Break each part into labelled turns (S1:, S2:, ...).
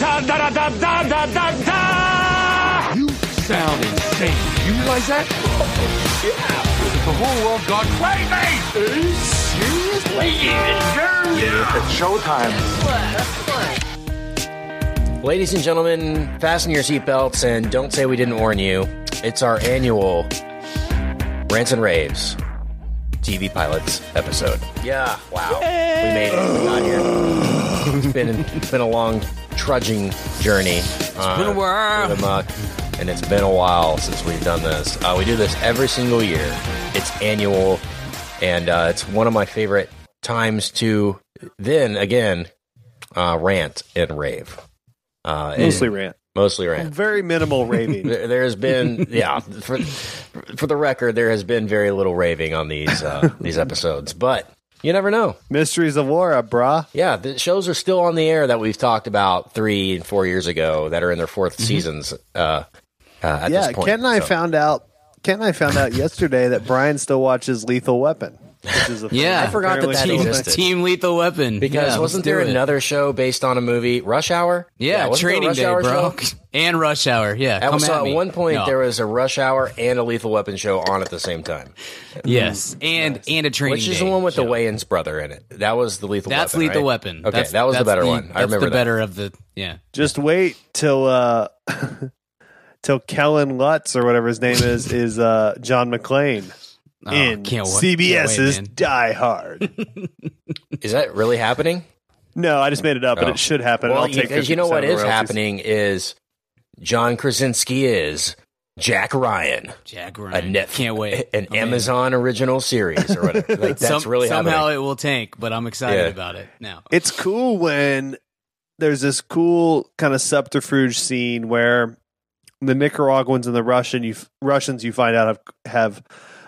S1: Da da da da da da da da!
S2: You sound insane. You realize that?
S1: yeah.
S2: The whole world gone crazy!
S1: Seriously?
S2: Yeah.
S1: It's showtime.
S3: Ladies and gentlemen, fasten your seatbelts and don't say we didn't warn you. It's our annual Rants and Raves TV Pilots episode. Yeah, wow. We made it. We got here. It's been, it's been a long, trudging journey. Uh,
S4: been a while.
S3: through the muck, and it's been a while since we've done this. Uh, we do this every single year. It's annual, and uh, it's one of my favorite times to then again uh, rant and rave. Uh,
S5: Mostly
S3: and-
S5: rant.
S3: Mostly rant.
S5: Very minimal raving.
S3: There, there has been, yeah, for, for the record, there has been very little raving on these uh, these episodes, but you never know.
S5: Mysteries of Laura, brah.
S3: Yeah, the shows are still on the air that we've talked about three and four years ago that are in their 4th
S5: Mm-hmm.
S3: seasons. Uh, uh, at
S5: yeah,
S3: this point.
S5: Ken and I
S3: So-
S5: found out. Ken and I found out yesterday that Brian still watches Lethal Weapon. Which is a.
S4: Yeah.
S3: I forgot that that
S5: still a
S3: existed.
S4: Team Lethal Weapon.
S3: because
S4: Yeah,
S3: wasn't there
S4: it.
S3: another show based on a movie, Rush Hour?
S4: Yeah,
S3: wasn't there a
S4: Training
S3: Rush
S4: Day,
S3: Hour
S4: bro.
S3: show?
S4: And Rush Hour. Yeah,
S3: At,
S4: come
S3: so
S4: at
S3: at
S4: me.
S3: one point,
S4: No.
S3: there was a Rush Hour and a Lethal Weapon show on at the same time,
S4: yes, and and a Training
S3: which is
S4: Day
S3: the one with
S4: show.
S3: the Wayans brother in it. That was the Lethal
S4: That's
S3: Weapon.
S4: Lethal
S3: right?
S4: Weapon.
S3: Okay,
S4: That's-
S3: that was the
S4: that's
S3: better one. I
S4: that's
S3: remember
S4: the better of the yeah.
S5: Just wait till uh, till Kellen Lutz or whatever his name is is uh, John McClane
S4: Oh,
S5: in
S4: can't wa-
S5: CBS's
S4: can't wait, man.
S5: Die Hard.
S3: Is that really happening?
S5: no, I just made it up, but
S3: Oh.
S5: it should happen.
S3: Well,
S5: I'll take
S3: because you know
S5: 50%
S3: what
S5: of
S3: is
S5: royalties.
S3: happening is John Krasinski is Jack Ryan,
S4: Jack
S3: a
S4: Ryan.
S3: net,
S4: can't wait.
S3: an
S4: I'm in.
S3: Amazon original series or whatever. Like that's
S4: Some-
S3: really
S4: somehow
S3: happening.
S4: it will tank, but I'm excited
S3: Yeah.
S4: about it now.
S5: It's cool when there's this cool kind of subterfuge scene where the Nicaraguans and the Russian you Russians you find out have have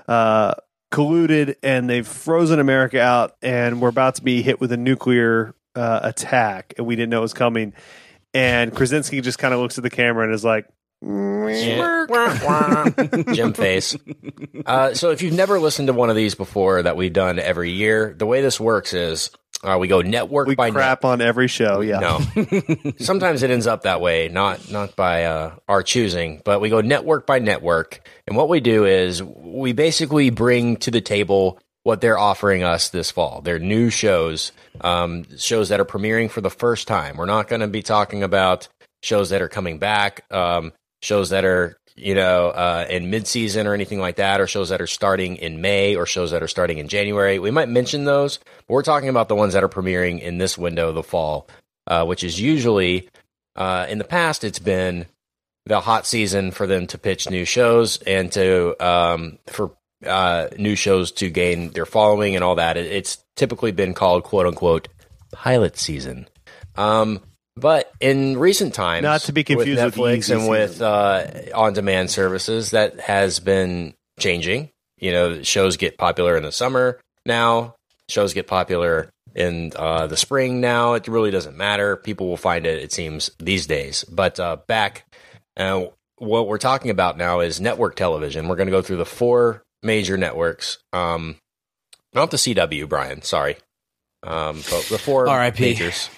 S5: uh, colluded and they've frozen America out and we're about to be hit with a nuclear uh, attack and we didn't know it was coming. And Krasinski just kind of looks at the camera and is like,
S3: Jim face. Uh, so if you've never listened to one of these before that we've done every year, the way this works is uh, we go network
S5: "We
S3: by
S5: crap on every show." Yeah,
S3: No. Sometimes it ends up that way, not not by uh, our choosing, but we go network by network, and what we do is we basically bring to the table what they're offering us this fall. They're new shows, um, shows that are premiering for the first time. We're not going to be talking about shows that are coming back, um, shows that are you know uh, in mid-season or anything like that, or shows that are starting in May or shows that are starting in January. We might mention those, but we're talking about the ones that are premiering in this window the fall, uh, which is usually uh, in the past it's been the hot season for them to pitch new shows and to um, for uh, new shows to gain their following and all that. It, it's typically been called "quote unquote" pilot season. Um, but in recent times,
S5: Not to be confused with
S3: Netflix
S5: easy
S3: and with uh, on-demand services, that has been changing. You know, shows get popular in the summer now. Shows get popular in uh, the spring now. It really doesn't matter. People will find it. It seems these days. But uh, back, uh, what we're talking about now is network television. We're going to go through the four major networks. Um, not the CW, Brian. Sorry, um, but the four
S4: R.I.P..
S3: majors.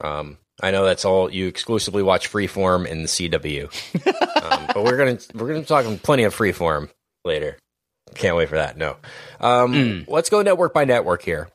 S3: Um, I know that's all you exclusively watch Freeform and the CW, um, but we're gonna we're gonna talk plenty of Freeform later. Can't wait for that. No, um,
S4: Mm.
S3: let's go network by network here.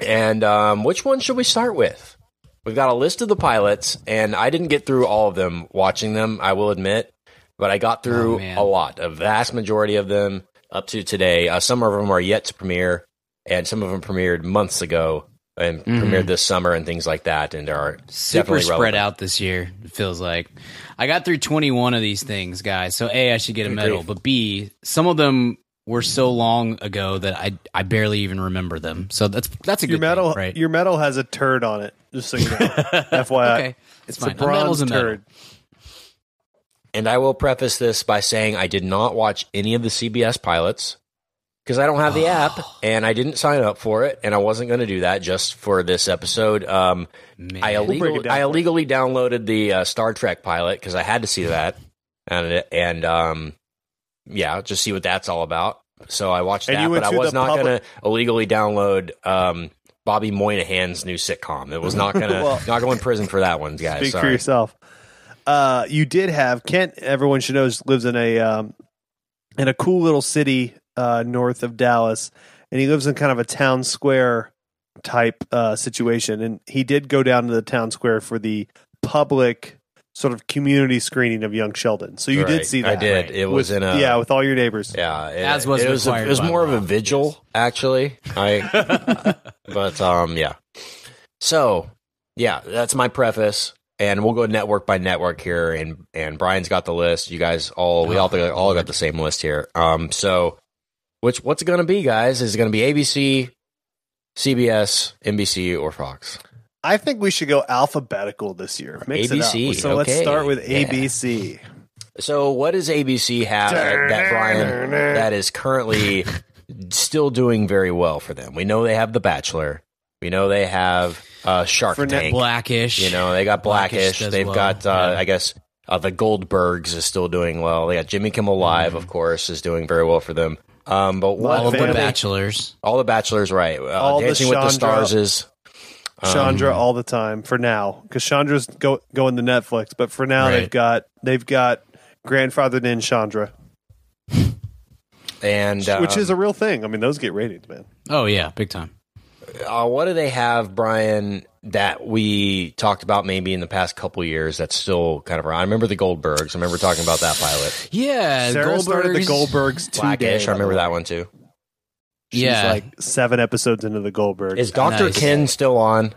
S3: And um, which one should we start with? We've got a list of the pilots, and I didn't get through all of them watching them. I will admit, but I got through
S4: Oh,
S3: a lot, a vast majority of them up to today. Uh, some of them are yet to premiere, and some of them premiered months ago and premiered this summer and things like that. And are
S4: Mm-hmm. Super
S3: definitely
S4: spread
S3: relevant.
S4: out this year. It feels like I got through 21 of these things, guys. So a, I should get a medal,
S3: grief.
S4: but b, some of them were so long ago that I I barely even remember them. So that's that's a
S5: your
S4: good
S5: medal,
S4: thing, right?
S5: your medal has a turd on it. Just so you know, FYI.
S4: okay.
S5: It's
S4: fine.
S5: a
S4: A medal's
S5: bronze
S4: a medal.
S5: turd.
S3: And I will preface this by saying I did not watch any of the CBS pilots because I don't have the app and I didn't sign up for it and I wasn't going to do that just for this episode. Um, I, illegal,
S5: it down
S3: I illegally downloaded the uh, Star Trek pilot because I had to see that and and um, yeah, just see what that's all about. So I watched
S5: And
S3: that, but I was not
S5: public-
S3: going to illegally download um, Bobby Moynihan's new sitcom. It was not going to
S5: Well-
S3: not going to prison for that one, guys.
S5: Speak for yourself. Uh, you did have Kent. Everyone should know lives in a um, in a cool little city uh, north of Dallas, and he lives in kind of a town square type uh, situation. And he did go down to the town square for the public sort of community screening of Young Sheldon. So you
S3: Right.
S5: did see that.
S3: I did. It was
S5: With-
S3: in a
S5: yeah, with all your neighbors.
S3: Yeah, it,
S4: As was
S3: it was, a-
S4: required
S3: it was more of a
S4: law.
S3: vigil, actually. I, but um, yeah. So yeah, that's my preface, and we'll go network by network here, and and Brian's got the list. You guys all we all all got the same list here. Um, so which what's it going to be, guys? Is it going to be ABC, CBS, NBC, or Fox?
S5: I think we should go alphabetical this year. Mix
S3: ABC,
S5: it up. So let's start with
S3: Yeah.
S5: ABC.
S3: So, what does ABC have that, that Brian that is currently still doing very well for them? We know they have The Bachelor. We know they have uh, Shark
S5: For
S3: Tank.
S4: Blackish.
S3: You know they got
S4: Blackish
S3: Blackish. They've
S4: well,
S3: got uh,
S4: yeah.
S3: I guess uh, the Goldbergs is still doing well. They got Jimmy Kimmel Live,
S4: Mm-hmm.
S3: of course, is doing very well for them. Um, but what,
S4: all of the bachelors.
S3: all the Bachelors, right? Uh,
S5: All the
S3: Dancing with the Stars is um,
S5: Shonda all the time for now because Shonda's go going to Netflix, but for now
S4: Right.
S5: they've got they've got grandfathered in Shonda,
S3: and um,
S5: which is a real thing. I mean, those get ratings, man.
S4: Oh yeah, big time.
S3: Uh, what do they have, Brian? That we talked about maybe in the past couple years. That's still kind of around. I remember the Goldbergs. I remember talking about that pilot.
S4: Yeah,
S5: Sarah started the
S4: Goldbergs.
S5: Goldbergs today.
S3: Blackish. I remember that one too.
S5: She's
S4: Yeah.
S5: like seven episodes into the Goldbergs.
S3: Is Doctor
S4: Nice.
S3: Ken still on?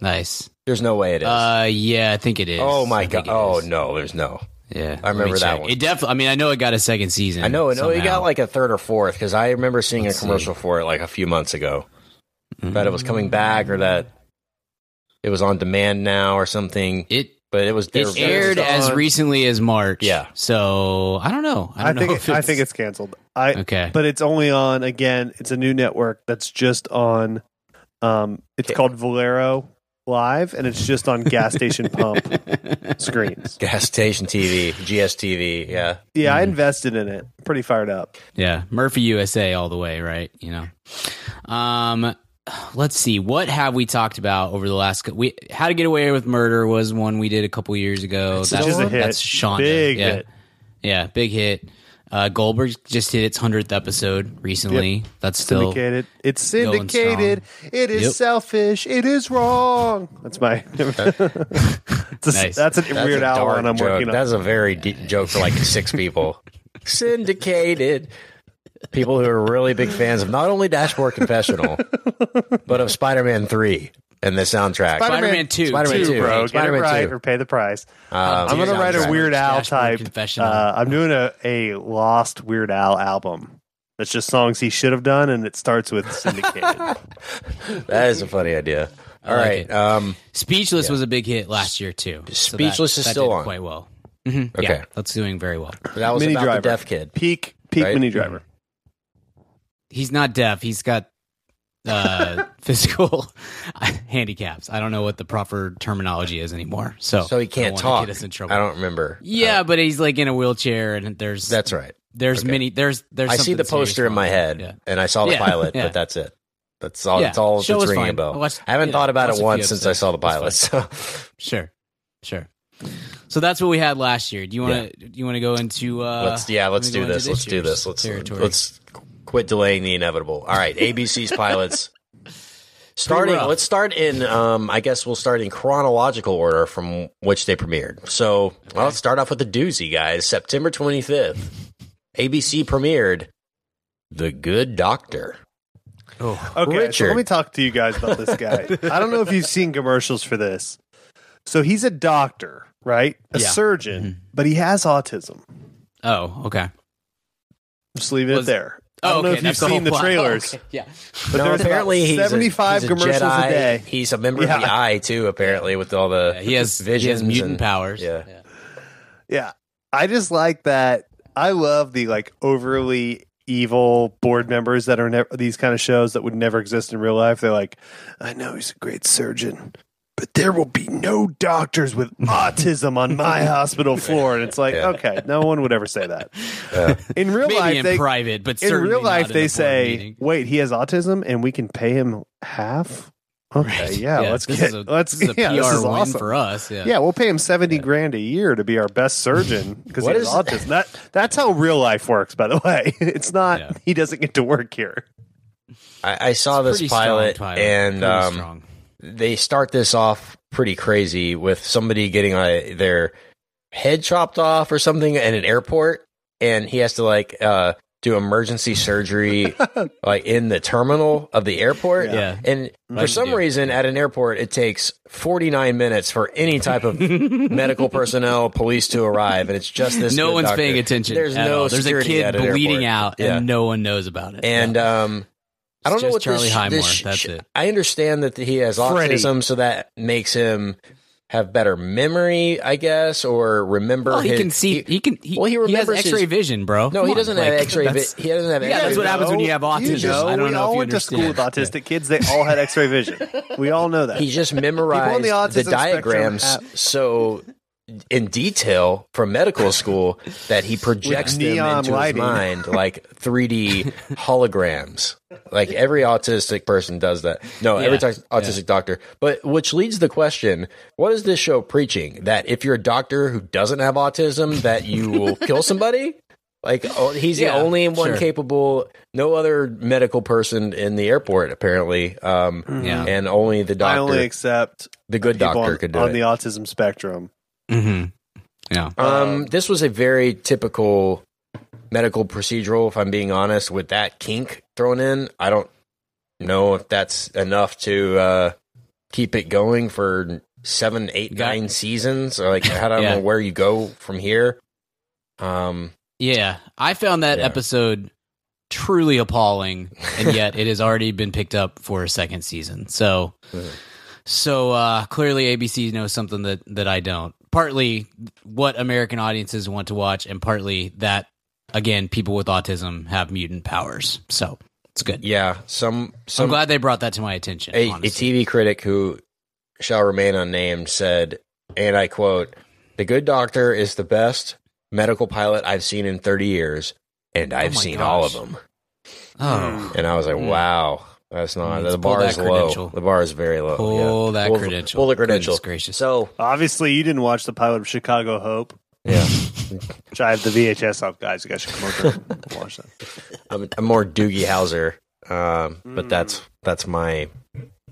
S4: Nice.
S3: There's no way it is.
S4: Uh, yeah, I think it is.
S3: oh my
S4: I
S3: god! Oh
S4: is.
S3: no, there's no.
S4: Yeah,
S3: I remember that
S4: check.
S3: one.
S4: It definitely. I mean, I know it got a second season.
S3: I know. I know. He
S4: somehow.
S3: got like a third or fourth because I remember seeing
S4: Let's
S3: a
S4: see.
S3: commercial for it like a few months ago. That it was coming back or that it was on demand now or something.
S4: It
S3: But it was
S4: it
S3: very-
S4: aired as recently as March.
S3: Yeah.
S4: So I don't know. I
S5: I,
S4: don't know
S5: think
S4: if
S5: it, I think it's canceled. I
S4: okay.
S5: but it's only on again. It's a new network that's just on. Um, it's
S3: Okay.
S5: called Valero Live, and it's just on gas station pump screens.
S3: gas station TV, GSTV. Yeah.
S5: Yeah,
S4: Hmm.
S5: I invested in it. Pretty fired up.
S4: Yeah, Murphy USA all the way, right? You know. Um let's see. What have we talked about over the last cou- we How to Get Away with Murder was one we did a couple years ago.
S3: It's
S4: that's
S5: a hit.
S4: that's Shonda.
S5: Big
S4: yeah.
S5: hit.
S4: Yeah, big hit. Uh Goldberg just hit its 100th episode recently. That's still
S5: Syndicated. It's syndicated. It is
S4: Yep.
S5: selfish. It is wrong. That's my. It's a-
S4: Nice.
S5: That's a
S3: That's
S5: weird
S3: a
S5: Al
S3: dark
S5: one I'm
S3: joke.
S5: working on.
S3: That's a very deep joke for like six people. Syndicated. People who are really big fans of not only Dashboard Confessional, but of Spider Man 3 and the soundtrack.
S4: Spider-Man 2,
S3: Spider-Man
S4: too,
S3: 2,
S5: bro. Get
S3: Spider-Man
S5: it right
S3: 2.
S5: or pay the price.
S3: Um,
S5: I'm gonna write a. Weird Al type.
S4: Confessional.
S5: Uh, I'm doing a, a lost Weird Al album. That's just songs he should have done, and it starts with syndicated.
S3: That is a funny idea. All
S4: like
S3: right. Um,
S4: Speechless was a big hit last year too. So
S3: Speechless is
S4: that
S3: still
S4: did
S3: on.
S4: quite well. Mhm.
S3: Okay.
S4: Yeah, that's doing very well.
S3: that was
S5: Minnie
S3: about
S5: Driver.
S3: the deaf kid.
S5: peak peak
S3: Right?
S5: Minnie Driver.
S4: He's not deaf. He's got uh, physical handicaps. I don't know what the proper terminology is anymore. So,
S3: So he can't talk.
S4: Get us in trouble.
S3: I don't remember.
S4: Yeah,
S3: Uh,
S4: but he's like in a wheelchair, and there's
S3: that's right.
S4: there's
S3: okay.
S4: many there's there's.
S3: I see the poster in my head.
S4: Yeah.
S3: and I saw the
S4: Yeah,
S3: pilot,
S4: yeah.
S3: but that's it. That's all.
S4: Yeah,
S3: That's all
S4: show
S3: that's ringing a bell.
S4: I watched-
S3: I haven't thought
S4: know,
S3: about it once since I saw the pilot. So.
S4: Sure, sure. So that's what we had last year. Do you want to do you want to go into? Uh,
S3: let's yeah, let's do this. Let's do this. Let's
S4: territory?
S3: let's quit delaying the inevitable. All right, ABC's pilots. Starting, let's start in. Um, I guess we'll start in chronological order from which they premiered. So, well, let's start off with the doozy, guys. September twenty fifth, ABC premiered The Good Doctor.
S5: Oh, okay, so let me talk to you guys about this guy. I don't know if you've seen commercials for this. So he's a doctor, right? A
S4: Yeah.
S5: surgeon, but he has autism.
S4: Oh, okay.
S5: Just leave it
S4: Was-
S5: there. I don't
S4: Oh,
S5: know
S4: okay,
S5: if you've
S4: the
S5: seen the
S4: plot.
S5: trailers.
S4: Okay, Yeah.
S5: But
S3: no,
S5: there's about
S3: apparently he's a-
S5: 75
S3: he's a,
S5: commercials
S3: Jedi.
S5: a day.
S3: He's a member of the Eye too, apparently, with all the
S4: He has
S3: visions
S4: he has mutant
S3: and-
S4: powers.
S3: Yeah.
S5: Yeah. I just like that. I love the like overly evil board members that are never these kind of shows that would never exist in real life. They're like, I know he's a great surgeon, but there will be no doctors with autism on my hospital floor. And it's like,
S3: Yeah.
S5: okay, no one would ever say that. In real
S4: Maybe
S5: life,
S4: in
S5: they,
S4: private, but
S5: in real life, they say,
S4: meeting.
S5: wait, he has autism and we can pay him half. Okay,
S4: Right.
S5: yeah, let's
S4: this
S5: get
S4: is a,
S5: let's
S4: this is a
S5: yeah,
S4: PR
S5: this is
S4: win
S5: awesome.
S4: for us. Yeah.
S5: Yeah, we'll pay him seventy grand a year to be our best surgeon because he has autism. That that's how real life works. By the way, it's not.
S4: Yeah.
S5: He doesn't get to work here.
S3: I, I saw this pilot,
S4: pilot.
S3: and
S4: Pretty
S3: um,
S4: strong.
S3: They start this off pretty crazy with somebody getting uh, their head chopped off or something at an airport, and he has to like uh, do emergency surgery like in the terminal of the airport.
S4: Yeah.
S3: and for some
S4: do.
S3: reason at an airport it takes 49 minutes for any type of medical personnel, police to arrive, and it's just this.
S4: no one's
S3: doctor.
S4: paying attention.
S3: There's
S4: at
S3: no
S4: all. There's a kid bleeding
S3: airport.
S4: out,
S3: Yeah.
S4: and no one knows about it.
S3: And
S4: Yeah.
S3: um, I don't
S4: It's
S3: know
S4: just
S3: what
S4: Charlie
S3: this,
S4: Highmore,
S3: this sh-
S4: that's it.
S3: I understand that he has
S5: Freddie.
S3: autism, so that makes him have better memory, I guess, or remember.
S4: well, he
S3: his-
S4: can see. He, can. He,
S3: well, he
S4: has
S3: remembers
S4: X-ray
S3: his-
S4: vision, bro.
S3: No,
S4: Come
S3: he doesn't have
S4: like,
S3: X-ray.
S4: that's-
S3: Vi- he doesn't have.
S4: Yeah,
S3: X-ray
S4: that's what happens when you have autism.
S5: You know,
S4: I don't
S5: we
S4: know
S5: all
S4: if you
S5: went to school with
S4: understand.
S5: autistic kids. They all had X-ray vision. We all know that.
S3: He just
S5: People
S3: memorized
S5: the
S3: the diagrams so in detail from medical school that he projects them into
S5: lighting.
S3: his mind like 3D holograms. Like every autistic person does that. No, every t- autistic doctor. But which leads to the question: What is this show preaching? That if you're a doctor who doesn't have autism, that you will kill somebody? Like oh, he's
S4: Yeah,
S3: the only one
S4: sure.
S3: capable. No other medical person in the airport apparently, um,
S4: Yeah.
S3: and only the doctor,
S5: I only accept
S3: the good doctor,
S5: on,
S3: could do
S5: on
S3: it.
S5: the autism spectrum.
S4: Hmm Yeah.
S3: Um, this was a very typical medical procedural. If I'm being honest, with that kink thrown in, I don't know if that's enough to uh, keep it going for seven, eight,
S4: Got-
S3: nine seasons. Or like, I don't
S4: Yeah.
S3: know where you go from here. Um,
S4: Yeah, I found that
S3: Yeah.
S4: episode truly appalling, and yet it has already been picked up for a second season. So,
S3: Mhm.
S4: so uh, clearly ABC knows something that that I don't. Partly what American audiences want to watch, and partly that again, people with autism have mutant powers. So it's good.
S3: yeah, some some
S4: I'm glad they brought that to my attention.
S3: a, a. TV critic who shall remain unnamed said, and I quote, "The Good Doctor is the best medical pilot I've seen in 30 years, and I've
S4: my
S3: seen all of them."
S4: Oh,
S3: And I was like,
S4: Mm.
S3: wow, that's not
S4: Mm,
S3: the
S4: let's pull
S3: bar is low.
S4: credential.
S3: The bar is very low.
S4: pull
S3: yeah.
S4: that
S3: pull,
S4: credential.
S3: Pull the credential.
S4: Goodness gracious.
S3: So
S5: Obviously, you didn't watch the pilot of Chicago Hope,
S3: yeah,
S5: which I have the VHS of. Guys, you guys should come over and watch that.
S3: I'm, I'm more Doogie Howser, um,
S4: Mm.
S3: but that's that's my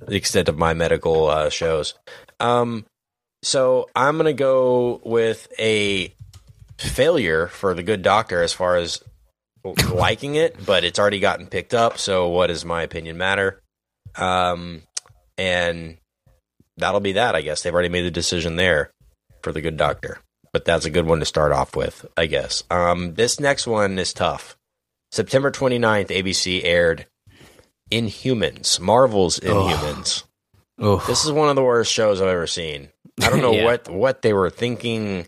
S3: the extent of my medical uh, shows. Um, so I'm gonna go with a failure for the Good Doctor as far as liking it, but it's already gotten picked up. So what does my opinion matter? Um, and that'll be that. I guess they've already made the decision there for the Good Doctor, but that's a good one to start off with, I guess. Um, this next one is tough. September 29th, ABC aired Inhumans, Marvel's Inhumans.
S4: oh,
S3: This is one of the worst shows I've ever seen. I don't know
S4: Yeah.
S3: what what they were thinking.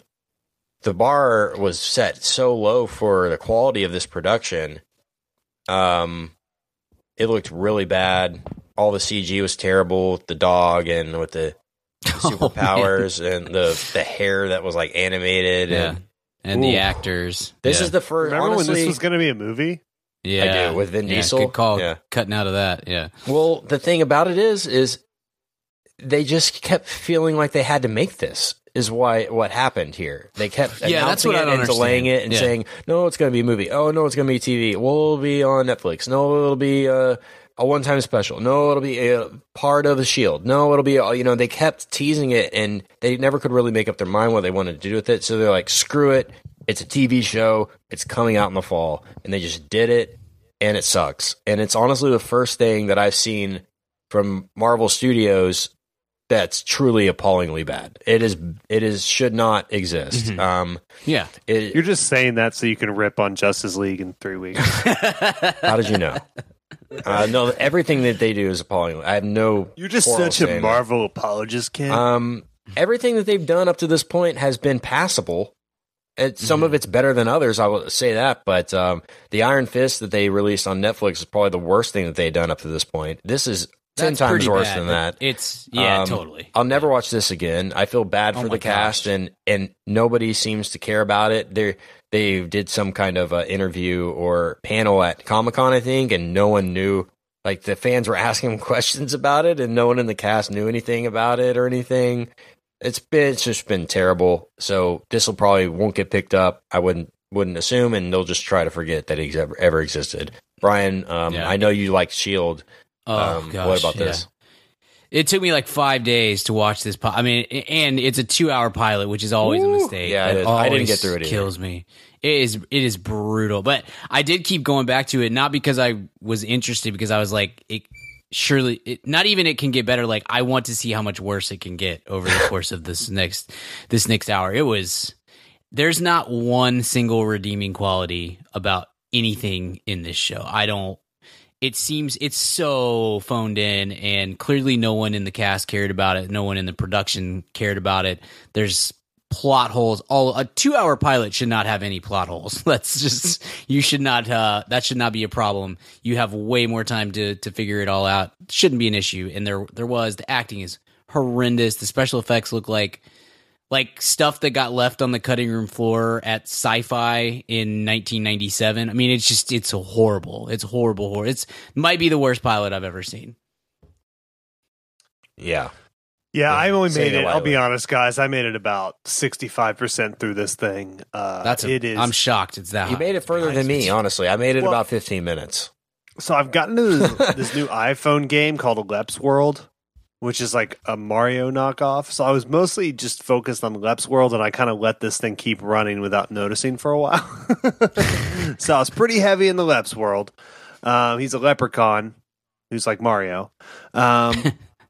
S3: The bar was set so low for the quality of this production. Um, it looked really bad. All the CG was terrible with the dog and with the
S4: Oh,
S3: superpowers and the the hair that was like animated.
S4: Yeah.
S3: And
S4: and the actors.
S3: this
S4: Yeah.
S3: is the first.
S5: Remember when this was going to be a movie?
S4: Yeah,
S3: do, with Vin
S4: yeah,
S3: Diesel.
S4: Good call.
S3: Yeah.
S4: Cutting out of that. Yeah.
S3: Well, the thing about it is, is they just kept feeling like they had to make this. Is why what happened here. They kept
S4: Yeah, that's
S3: announcing
S4: what I
S3: it
S4: don't
S3: and delaying it and
S4: Yeah.
S3: saying, "No, it's going to be a movie. Oh, no, it's going to be TV. Well, it'll be on Netflix. No, it'll be uh, a one-time special. No, it'll be a part of the Shield. No, it'll be uh, you know." They kept teasing it, and they never could really make up their mind what they wanted to do with it. So they're like, "Screw it. It's a TV show. It's coming out in the fall," and they just did it and it sucks. And it's honestly the first thing that I've seen from Marvel Studios that's truly appallingly bad. It is it is should not exist.
S4: Mm-hmm.
S3: Um,
S4: Yeah.
S3: it,
S5: You're just saying that so you can rip on Justice League in three weeks.
S3: how did you know? Uh, no, everything that they do is appalling. I have no.
S5: You're just such a
S3: saying that.
S5: Marvel apologist, Ken.
S3: Um, everything that they've done up to this point has been passable. It, some
S4: Mm-hmm.
S3: of it's better than others. I will say that, but um, the Iron Fist that they released on Netflix is probably the worst thing that they've done up to this point. This is ten times worse
S4: bad,
S3: than that.
S4: It's yeah,
S3: Um,
S4: totally.
S3: I'll never watch this again. I feel bad
S4: Oh
S3: for
S4: my
S3: the cast,
S4: gosh.
S3: and and nobody seems to care about it. They they did some kind of uh, interview or panel at Comic Con, I think, and no one knew. Like the fans were asking them questions about it, and no one in the cast knew anything about it or anything. It's been it's just been terrible. So this will probably won't get picked up. I wouldn't wouldn't assume, and they'll just try to forget that it ever, ever existed. Brian, um,
S4: Yeah.
S3: I know you like Shield.
S4: Oh
S3: um,
S4: gosh,
S3: what about
S4: yeah.
S3: this?
S4: It took me like five days to watch this. pi- I mean, and it's a two-hour pilot, which is always a mistake.
S3: Yeah, it
S4: That
S3: is. I didn't get through it either.
S4: Kills me. It is. It is brutal. But I did keep going back to it, not because I was interested, because I was like, it surely, it, not even it can get better. Like I want to see how much worse it can get over the course of this next this next hour. It was. There's not one single redeeming quality about anything in this show. I don't it seems it's so phoned in and clearly no one in the cast cared about it. No one in the production cared about it. There's plot holes. All a two hour pilot should not have any plot holes. That's just you should not uh that should not be a problem. You have way more time to to figure it all out. Shouldn't be an issue. And there there was the acting is horrendous. The special effects look like like stuff that got left on the cutting room floor at sci-fi in 1997 i mean it's just it's horrible it's horrible horror it's might be the worst pilot i've ever seen
S3: Yeah,
S5: yeah, I only made
S3: it
S5: it. I'll be honest, guys. I made it about sixty-five percent through this thing. Uh,
S4: that's a,
S5: it is.
S4: i'm shocked it's that
S3: you
S4: high.
S3: made it further than me. Honestly, I made it
S5: Well-
S3: about fifteen minutes.
S5: So I've gotten to this, this new iPhone game called Lep's World, which is like a Mario knockoff. So I was mostly just focused on Lep's World, and I kind of let this thing keep running without noticing for a while. so I was pretty heavy in the Lep's World. Um, he's a leprechaun who's like Mario. Um,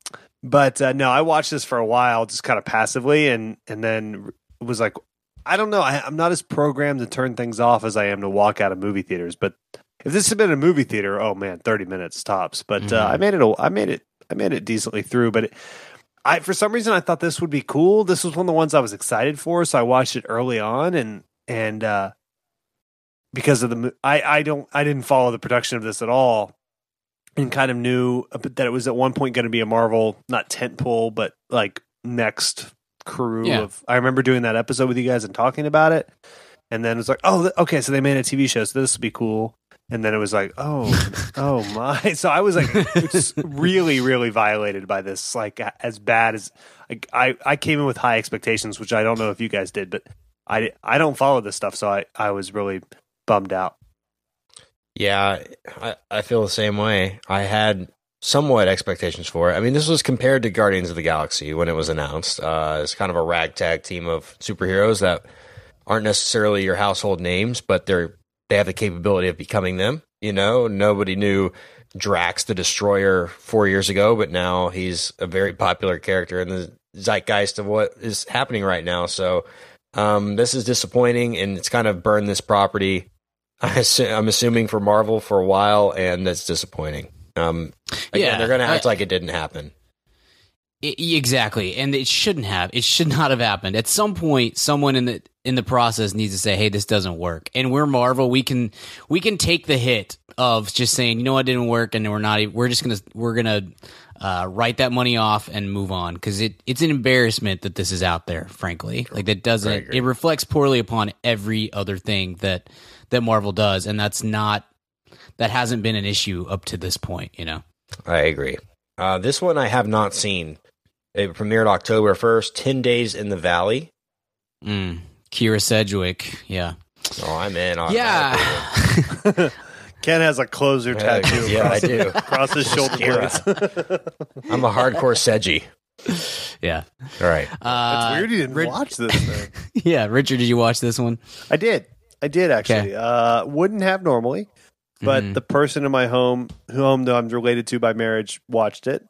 S5: but uh, no, I watched this for a while, just kind of passively, and and then was like, I don't know, I, I'm not as programmed to turn things off as I am to walk out of movie theaters, but if this had been a movie theater, oh man, thirty minutes tops. But uh,
S4: Mhm.
S5: I made it. a- I made it. I made it decently through. But it, I, for some reason, I thought this would be cool. This was one of the ones I was excited for, so I watched it early on, and and uh, because of the, I I don't I didn't follow the production of this at all, and kind of knew that it was at one point going to be a Marvel not tentpole, but like next crew
S4: Yeah.
S5: of. I remember doing that episode with you guys and talking about it. And then it was like, oh, okay, so they made a TV show, so this would be cool. And then it was like, oh, oh my! So I was like, really, really violated by this. Like as bad as like I, I came in with high expectations, which I don't know if you guys did, but I, I don't follow this stuff, so I, I was really bummed out.
S3: Yeah, I, I feel the same way. I had somewhat expectations for it. I mean, this was compared to Guardians of the Galaxy when it was announced. Uh, it's kind of a ragtag team of superheroes that aren't necessarily your household names, but they're they have the capability of becoming them. You know, nobody knew Drax the Destroyer four years ago, but now he's a very popular character in the zeitgeist of what is happening right now. So um, this is disappointing, and it's kind of burned this property. I assu- I'm assuming for Marvel for a while, and that's disappointing. Um, again,
S4: Yeah,
S3: they're going to act
S4: I-
S3: like it didn't happen.
S4: I- exactly, and it shouldn't have. It should not have happened. At some point, someone in the in the process needs to say, "Hey, this doesn't work." And we're Marvel. We can we can take the hit of just saying, "You know what didn't work," and we're not. We're just gonna we're gonna uh, write that money off and move on because it it's an embarrassment that this is out there. Frankly, like that doesn't. It reflects poorly upon every other thing that that Marvel does, and that's not that hasn't been an issue up to this point. You know.
S3: I agree. Uh, this one I have not seen. It premiered October 1st, 10 Days in the Valley.
S4: Mm. Kyra Sedgwick, yeah.
S3: Oh, I'm in. on
S4: Yeah.
S5: Ken has a closer
S3: Yeah,
S5: tattoo
S3: yeah, I do.
S5: across his shoulder
S3: I'm a hardcore Sedgy.
S4: yeah.
S3: All right.
S4: Uh,
S5: It's weird you didn't
S4: Rid-
S5: watch this thing.
S4: Yeah, Richard, did you watch this one?
S5: I did. I did actually. Uh, wouldn't have normally, but
S4: Mhm.
S5: the person in my home, whom I'm related to by marriage, watched it,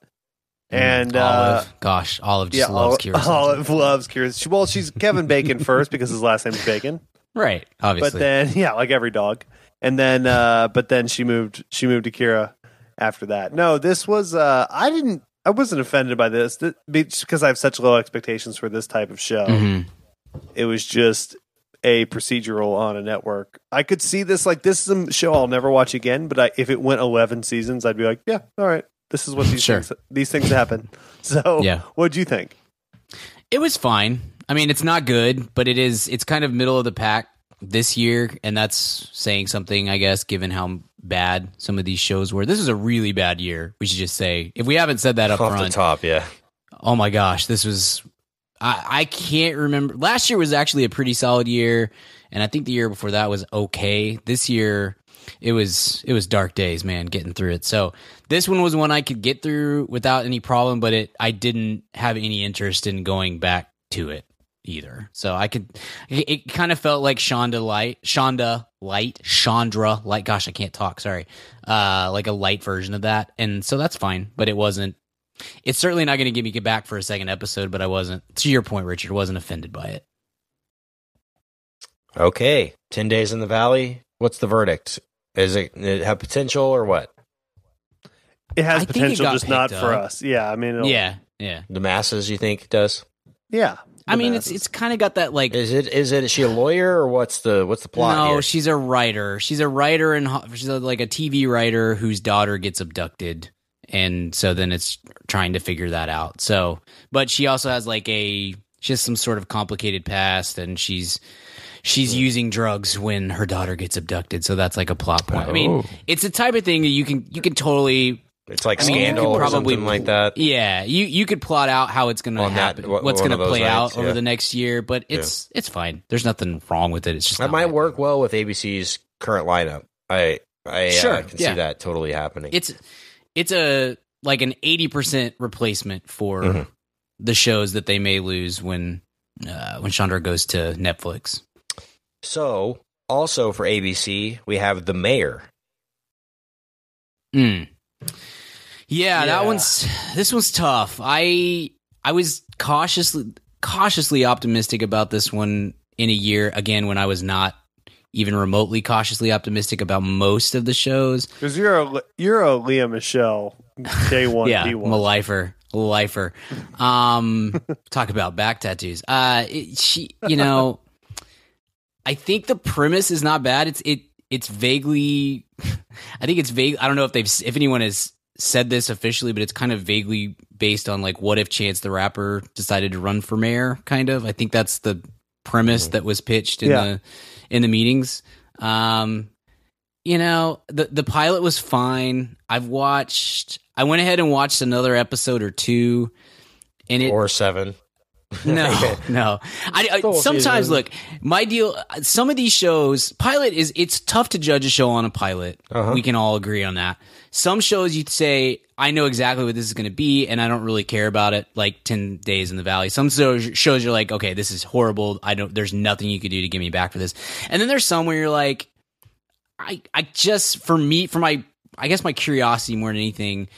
S5: and uh,
S4: gosh, Olive just
S5: yeah,
S4: loves
S5: Olive,
S4: Kyra.
S5: Olive loves Kyra. She, well, she's Kevin Bacon first because his last name is Bacon.
S4: right? Obviously,
S5: But then, yeah, like every dog. And then, uh, but then she moved. She moved to Kyra after that. No, this was. Uh, I didn't. I wasn't offended by this th- because I have such low expectations for this type of show.
S4: Mhm.
S5: It was just a procedural on a network. I could see this like this is a show I'll never watch again. But I, if it went eleven seasons, I'd be like, yeah, all right, this is what these
S4: Sure.
S5: things, these things happen. So,
S4: Yeah.
S5: what'd you think?
S4: It was fine. I mean, it's not good, but it is. It's kind of middle of the pack this year, and that's saying something, I guess, given how bad some of these shows were. This is a really bad year. We should just say, if we haven't said that up
S3: Off the
S4: front,
S3: top, yeah.
S4: oh my gosh, this was. I, I can't remember. Last year was actually a pretty solid year, and I think the year before that was okay. This year, it was it was dark days, man, getting through it. So this one was one I could get through without any problem, but it I didn't have any interest in going back to it either. So I could it, it kind of felt like Shonda light, Shonda light, Chandra light. Gosh, I can't talk. Sorry, uh, like a light version of that, and so that's fine. But it wasn't. It's certainly not going to get me back for a second episode, but I wasn't. To your point, Richard, wasn't offended by it.
S3: Okay, ten days in the valley. What's the verdict? Is it, it have potential or what?
S5: It has
S4: I think it
S5: potential, just not
S4: picked
S5: for us. Yeah, I mean, it'll-
S4: Yeah, yeah.
S3: The masses, you think it does?
S5: yeah.
S4: I mean, it's
S5: masses.
S4: it's kind of got that like
S3: Is it? Is it? Is she a lawyer or what's the what's the plot
S4: no,
S3: here?
S4: she's a writer. She's a writer and she's a, like a TV writer whose daughter gets abducted, and so then it's trying to figure that out. So, but she also has like a she has some sort of complicated past, and she's she's hmm. using drugs when her daughter gets abducted. So that's like a plot point. I mean,
S3: Oh.
S4: it's the type of thing that you can you can totally
S3: it's like
S4: I mean,
S3: scandal or something like that.
S4: Yeah, you you could plot out how it's going to
S3: On that-
S4: happen, what's going to play out
S3: nights,
S4: over the next year, but it's it's fine. There's nothing wrong with it. It's just
S3: That might
S4: my-
S3: work well with ABC's current lineup. I I
S4: Sure,
S3: uh, can
S4: yeah.
S3: see that totally happening.
S4: It's it's a like an eighty percent replacement for
S3: Mhm.
S4: the shows that they may lose when uh, when Shonda goes to Netflix.
S3: so also for ABC, we have the mayor.
S4: Mm. Yeah,
S5: Yeah.
S4: that one's this one's tough. I I was cautiously cautiously optimistic about this one in a year again when I was not even remotely cautiously optimistic about most of the shows.
S5: Because you're a you're a Lea Michele day one.
S4: yeah,
S5: D
S4: I'm a lifer, lifer. Um, talk about back tattoos. Uh, it, she, you know, I think the premise is not bad. It's it it's vaguely, I think it's vague. I don't know if they've if anyone has said this officially, but it's kind of vaguely based on like what if Chance the Rapper decided to run for mayor. Kind of. I think that's the premise that was pitched in
S5: Yeah.
S4: the in the meetings. Um, you know, the the pilot was fine. I've watched. I went ahead and watched another episode or two, and it
S3: or seven.
S4: no, no. I, I sometimes look. My deal. Some of these shows, pilot is. It's tough to judge a show on a pilot.
S3: Uh-huh.
S4: We can all agree on that. Some shows you'd say, I know exactly what this is going to be, and I don't really care about it. Like Ten Days in the Valley. Some shows, shows you're like, okay, this is horrible. I don't. There's nothing you could do to get me back for this. And then there's some where you're like, I, I just for me, for my, I guess my curiosity more than anything,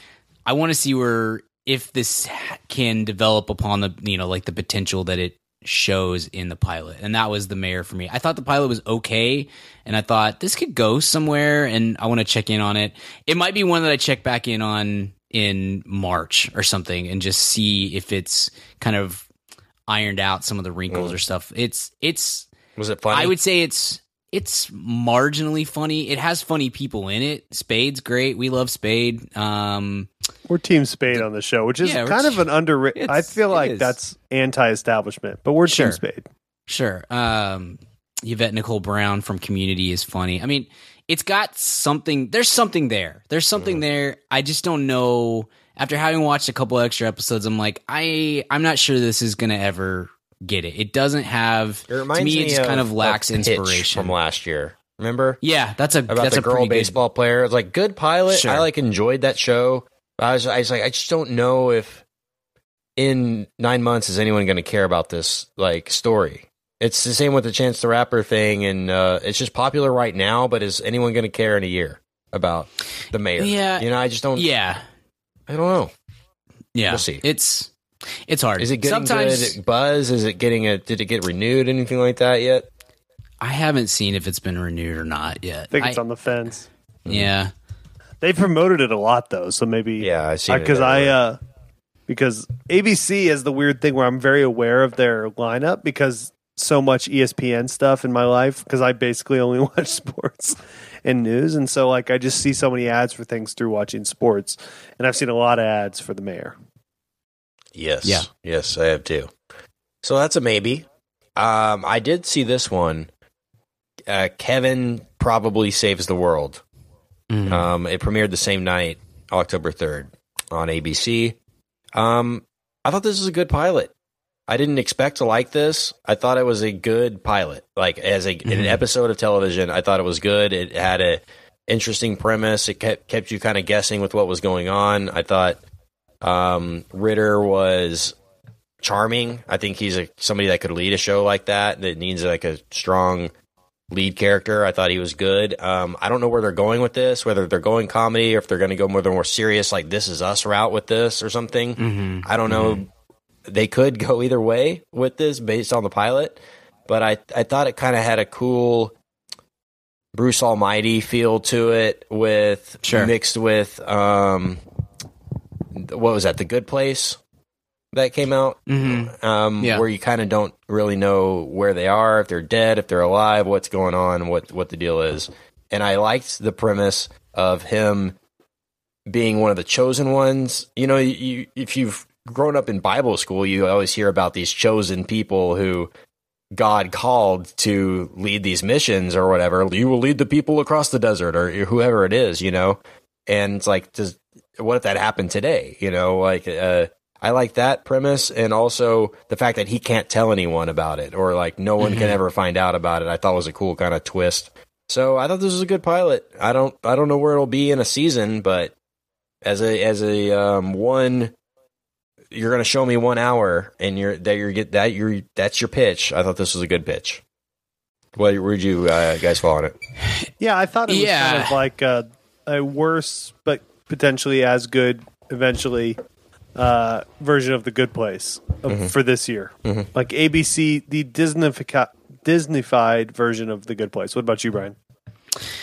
S4: I want to see where if this can develop upon the you know like the potential that it shows in the pilot and that was the mayor for me i thought the pilot was okay and i thought this could go somewhere and i want to check in on it it might be one that i check back in on in march or something and just see if it's kind of ironed out some of the wrinkles or stuff it's it's
S3: Was it funny?
S4: I would say it's it's marginally funny. It has funny people in it. Spade's great. We love Spade. Um,
S5: We're Team Spade on the show, which is
S4: Yeah,
S5: kind of an underrated. I feel like
S4: is.
S5: that's anti-establishment, but we're
S4: Sure.
S5: Team Spade.
S4: sure. Um, Yvette Nicole Brown from Community is funny. I mean, it's got something. There's something there. There's something there. I just don't know. After having watched a couple extra episodes, I'm like, I I'm not sure this is gonna ever get it. It doesn't have.
S3: it reminds
S4: to me, it just kind of lacks
S3: Pitch
S4: inspiration.
S3: from last year. Remember
S4: yeah, that's a
S3: about
S4: that's
S3: the
S4: a
S3: girl
S4: pretty good-
S3: baseball player? It's like good pilot.
S4: Sure.
S3: I like enjoyed that show. I was, I was like, I just don't know if in nine months is anyone going to care about this like story. It's the same with the Chance the Rapper thing, and uh, it's just popular right now. But is anyone going to care in a year about the mayor?
S4: Yeah.
S3: you know, I just don't.
S4: Yeah,
S3: I don't know.
S4: Yeah,
S3: We'll see.
S4: It's it's hard.
S3: Is it getting
S4: Sometimes
S3: good buzz? Is it getting a? Did it get renewed? Anything like that yet?
S4: I haven't seen if it's been renewed or not yet.
S5: I think it's on the fence.
S4: yeah.
S5: They promoted it a lot though, so maybe
S3: Yeah, I see it
S5: because I uh because ABC is the weird thing where I'm very aware of their lineup because so much ESPN stuff in my life because I basically only watch sports and news and so like I just see so many ads for things through watching sports and I've seen a lot of ads for the mayor.
S3: Yes.
S4: Yeah.
S3: Yes, I have too. So that's a maybe. Um, I did see this one. Uh, Kevin probably saves the world.
S4: Mhm.
S3: Um, it premiered the same night, October third, on ABC. Um, I thought this was a good pilot. I didn't expect to like this. I thought it was a good pilot. Like as a an
S4: Mhm.
S3: episode of television, I thought it was good. It had a interesting premise. It kept kept you kind of guessing with what was going on. I thought um, Ritter was charming. I think he's a somebody that could lead a show like that that needs like a strong lead character. I thought he was good. Um, I don't know where they're going with this, whether they're going comedy or if they're going to go more the more serious, like This Is Us route with this or something.
S4: Mhm.
S3: I don't know. They could go either way with this based on the pilot, but I I thought it kind of had a cool Bruce Almighty feel to it with
S4: Sure.
S3: mixed with um what was that? The Good Place that came out
S4: Mhm.
S3: um,
S4: Yeah.
S3: where you kind of don't really know where they are, if they're dead, if they're alive, what's going on, what what the deal is. And I liked the premise of him being one of the chosen ones. You know, you if you've grown up in Bible school, you always hear about these chosen people who God called to lead these missions or whatever. You will lead the people across the desert or whoever it is, you know. And it's like, does what if that happened today? You know, like uh, I like that premise, and also the fact that he can't tell anyone about it, or like no one can ever find out about it. I thought it was a cool kind of twist. So I thought this was a good pilot. I don't, I don't know where it'll be in a season, but as a as a um, one, you're going to show me one hour, and you're that you're get that you're that's your pitch. I thought this was a good pitch. What where'd you uh, guys fall on it?
S5: Yeah, I thought it was
S4: Yeah.
S5: kind of like a, a worse but potentially as good eventually uh, version of the Good Place of, for this year. Like ABC, the Disneyfica- Disneyfied version of the Good Place. What about you, Brian?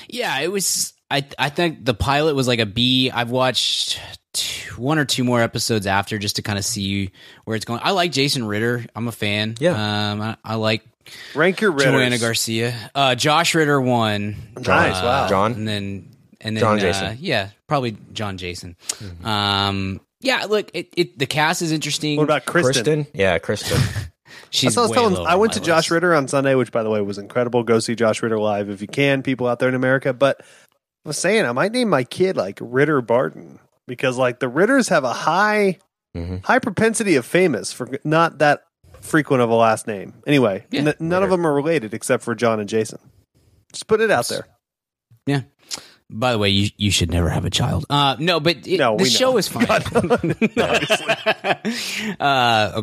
S4: Yeah, it was. I I think the pilot was like a B. I've watched two, one or two more episodes after just to kind of see where it's going. I like Jason Ritter. I'm a fan.
S3: Yeah.
S4: Um, I, I like
S5: Rank your Ritters.
S4: Joanna Garcia. Uh, Josh Ritter won.
S5: Nice,
S4: Uh,
S5: wow.
S3: John?
S4: And then and then
S3: John
S4: uh,
S3: Jason.
S4: yeah, probably John Jason. Um, yeah. Look, it, it the cast is interesting.
S5: What about Kristen?
S3: Kristen? Yeah, Kristen.
S4: She's
S5: I was
S4: way
S5: telling.
S4: low
S5: I went
S4: my
S5: to Josh. Ritter on Sunday, which by the way was incredible. Go see Josh Ritter live if you can, people out there in America. But I was saying I might name my kid like Ritter Barton because like the Ritters have a high
S3: Mhm.
S5: high propensity of famous for not that frequent of a last name. Anyway,
S4: Yeah.
S5: n- none of them are related except for John and Jason. Just put it out there.
S4: Yeah. By the way, you you should never have a child. Uh, no, but it,
S5: No,
S4: the show
S5: know.
S4: is fine. uh,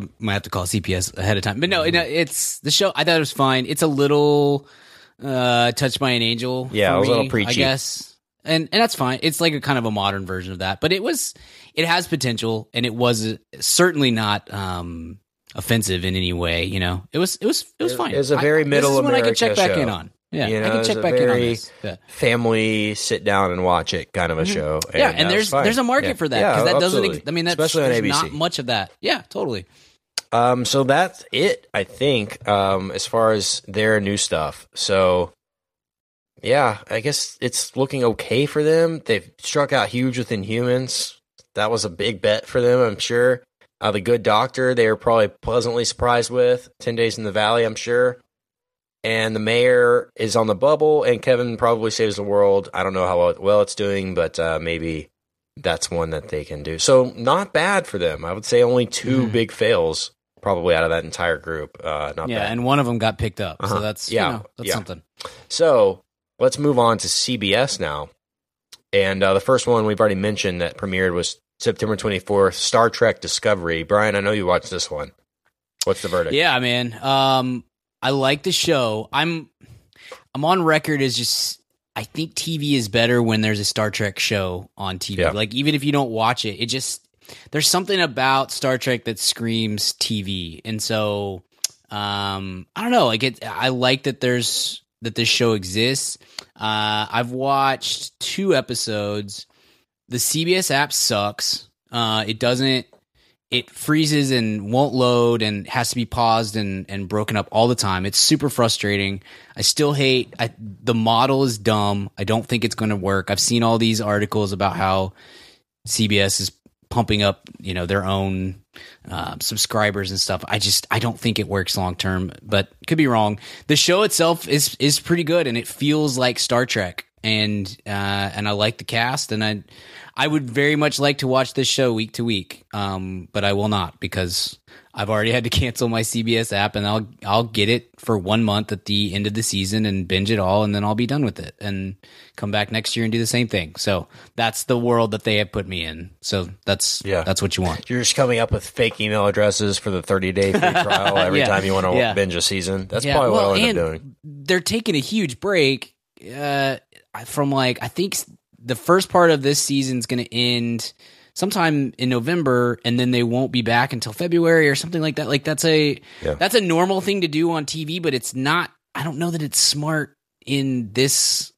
S4: I might have to call CPS ahead of time, but no, no, it's the show. I thought it was fine. It's a little uh, touched by an angel.
S3: Yeah,
S4: for
S3: it was a little preachy.
S4: I guess, and and that's fine. It's like a kind of a modern version of that, but it was it has potential, and it was certainly not um, offensive in any way. You know, it was it was it was fine.
S3: it was a very
S4: I,
S3: middle
S4: This is when I can check
S3: America
S4: back in
S3: show.
S4: on. Yeah,
S3: You know,
S4: I can check back in on this. Yeah.
S3: Family sit down and watch it kind of a show.
S4: Mm-hmm. yeah, and
S3: that was
S4: there's there's a market
S3: Yeah.
S4: for that
S3: Yeah,
S4: because that doesn't. Ex- I mean, that's
S3: especially on
S4: there's
S3: ABC.
S4: not much of that. Yeah, totally.
S3: Um, so that's it, I think, um, as far as their new stuff. So, yeah, I guess it's looking okay for them. They've struck out huge with Inhumans. That was a big bet for them, I'm sure. Uh, the Good Doctor, they were probably pleasantly surprised with. 10 Days in the Valley, I'm sure. And the mayor is on the bubble, and Kevin probably saves the world. I don't know how well it's doing, but uh, maybe that's one that they can do. So not bad for them. I would say only 2
S4: Mhm.
S3: big fails probably out of that entire group. Uh, not
S4: Yeah,
S3: bad.
S4: and one of them got picked up,
S3: Uh-huh.
S4: so that's
S3: Yeah,
S4: you know, that's
S3: yeah.
S4: something.
S3: So let's move on to CBS now. And uh, the first one we've already mentioned that premiered was September 24th, Star Trek Discovery. Brian, I know you watched this one. What's the verdict?
S4: Yeah, man. Um, I like the show. I'm I'm on record as just I think TV is better when there's a Star Trek show on TV.
S3: Yeah.
S4: Like even if you don't watch it, it just there's something about Star Trek that screams TV, and so um, I don't know. Like it, I like that there's that this show exists. Uh, I've watched two episodes. The CBS app sucks. Uh, it doesn't. It freezes and won't load and has to be paused and, and broken up all the time. It's super frustrating. I still hate I, the model is dumb. I don't think it's going to work. I've seen all these articles about how CBS is pumping up, you know, their own uh, subscribers and stuff. I just I don't think it works long term, but could be wrong. The show itself is is pretty good and it feels like Star Trek, and uh, and I like the cast, and I I would very much like to watch this show week to week, um, but I will not because I've already had to cancel my CBS app, and I'll I'll get it for one month at the end of the season and binge it all, and then I'll be done with it and come back next year and do the same thing. So that's the world that they have put me in. So that's
S3: Yeah.
S4: that's what you want.
S3: You're just coming up with fake email addresses for the 30 day free trial every
S4: Yeah.
S3: time you want to
S4: Yeah.
S3: binge a season. That's
S4: Yeah,
S3: probably what
S4: well,
S3: I'll end up doing.
S4: They're taking a huge break uh, from like I think the first part of this season is going to end sometime in November, and then they won't be back until February or something like that. Like that's a
S3: Yeah.
S4: that's a normal thing to do on TV, but it's not. I don't know that it's smart in this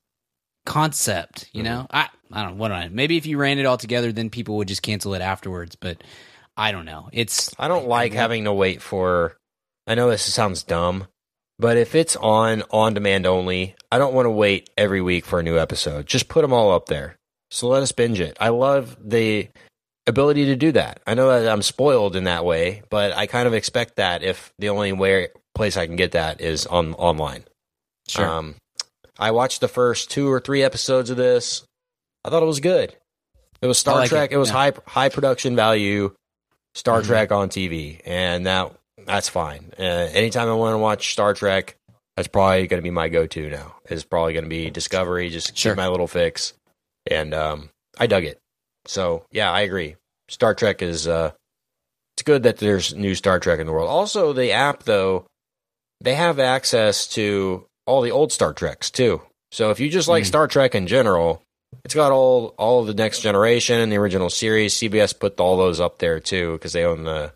S4: concept. You know,
S3: Mm-hmm.
S4: I I don't know what do I maybe if you ran it all together, then people would just cancel it afterwards. But I don't know. It's
S3: I don't like having to wait for. I know this sounds dumb, but if it's on on demand only, I don't want to wait every week for a new episode. Just put them all up there. So let us binge it. I love the ability to do that. I know that I'm spoiled in that way, but I kind of expect that if the only way place I can get that is on online.
S4: sure.
S3: Um, I watched the first two or three episodes of this. I thought it was good. It was Star
S4: like
S3: Trek.
S4: it,
S3: It, was
S4: yeah.
S3: high high production value Star
S4: Mhm.
S3: Trek on TV, and that that's fine. Uh, anytime I want to watch Star Trek, that's probably going to be my go to now. It's probably going to be Discovery. Just
S4: Sure.
S3: my little fix, and um, I dug it. So yeah, I agree. Star Trek is uh, it's good that there's new Star Trek in the world. Also, the app though, they have access to all the old Star Treks too. So if you just like
S4: Mm.
S3: Star Trek in general, it's got all all of the next generation and the original series. CBS put all those up there too because they own the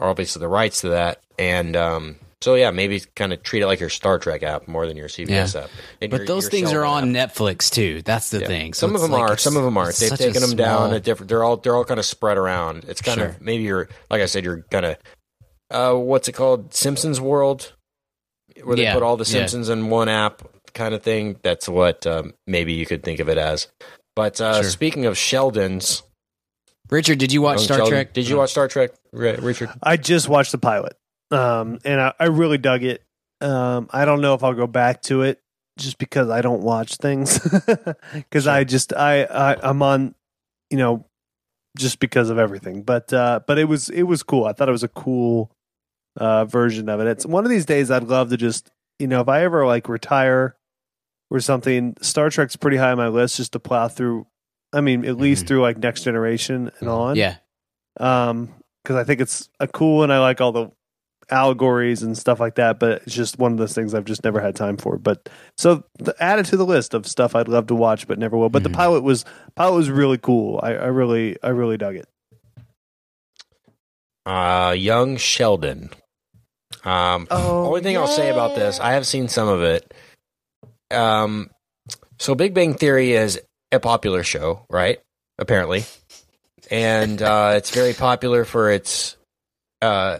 S3: obviously the rights to that. And um, so yeah, maybe kind of treat it like your Star Trek app more than your CBS app. And
S4: but
S3: your-
S4: those
S3: your
S4: things are on
S3: app.
S4: Netflix too. That's the
S3: Yeah.
S4: thing. So
S3: some of them
S4: like
S3: are, some of them aren't.
S4: it's
S3: They've taken them down at different. They're all they're all kind of spread around. It's kind
S4: Sure.
S3: of maybe you're like I said, you're gonna uh, what's it called? Simpsons World, where they
S4: Yeah,
S3: put all the
S4: yeah.
S3: Simpsons in one app, kind of thing. That's what um, maybe you could think of it as. But uh,
S4: Sure.
S3: speaking of Sheldons,
S4: Richard, did you watch Star
S3: Sheldon-
S4: Trek?
S3: Did you watch Star Trek, Ri- Richard?
S5: I just watched the pilot, um, and I, I really dug it. Um, I don't know if I'll go back to it just because I don't watch things because I just I, I I'm on, you know, just because of everything. But uh, but it was it was cool. I thought it was a cool uh, version of it. It's one of these days I'd love to just you know if I ever like retire or something. Star Trek's pretty high on my list just to plow through. I mean, at least
S4: Mhm.
S5: through like Next Generation and on
S4: Yeah,
S5: um because i think it's a cool and i like all the allegories and stuff like that but it's just one of those things i've just never had time for but so the, add it to the list of stuff i'd love to watch but never will but
S4: Mhm.
S5: the pilot was pilot was really cool I, I really i really dug it
S3: Uh, young Sheldon. Um,
S5: Oh,
S3: only thing I'll say about this, I have seen some of it. Um, so Big Bang Theory is a popular show, right? Apparently, and uh, it's very popular for its uh,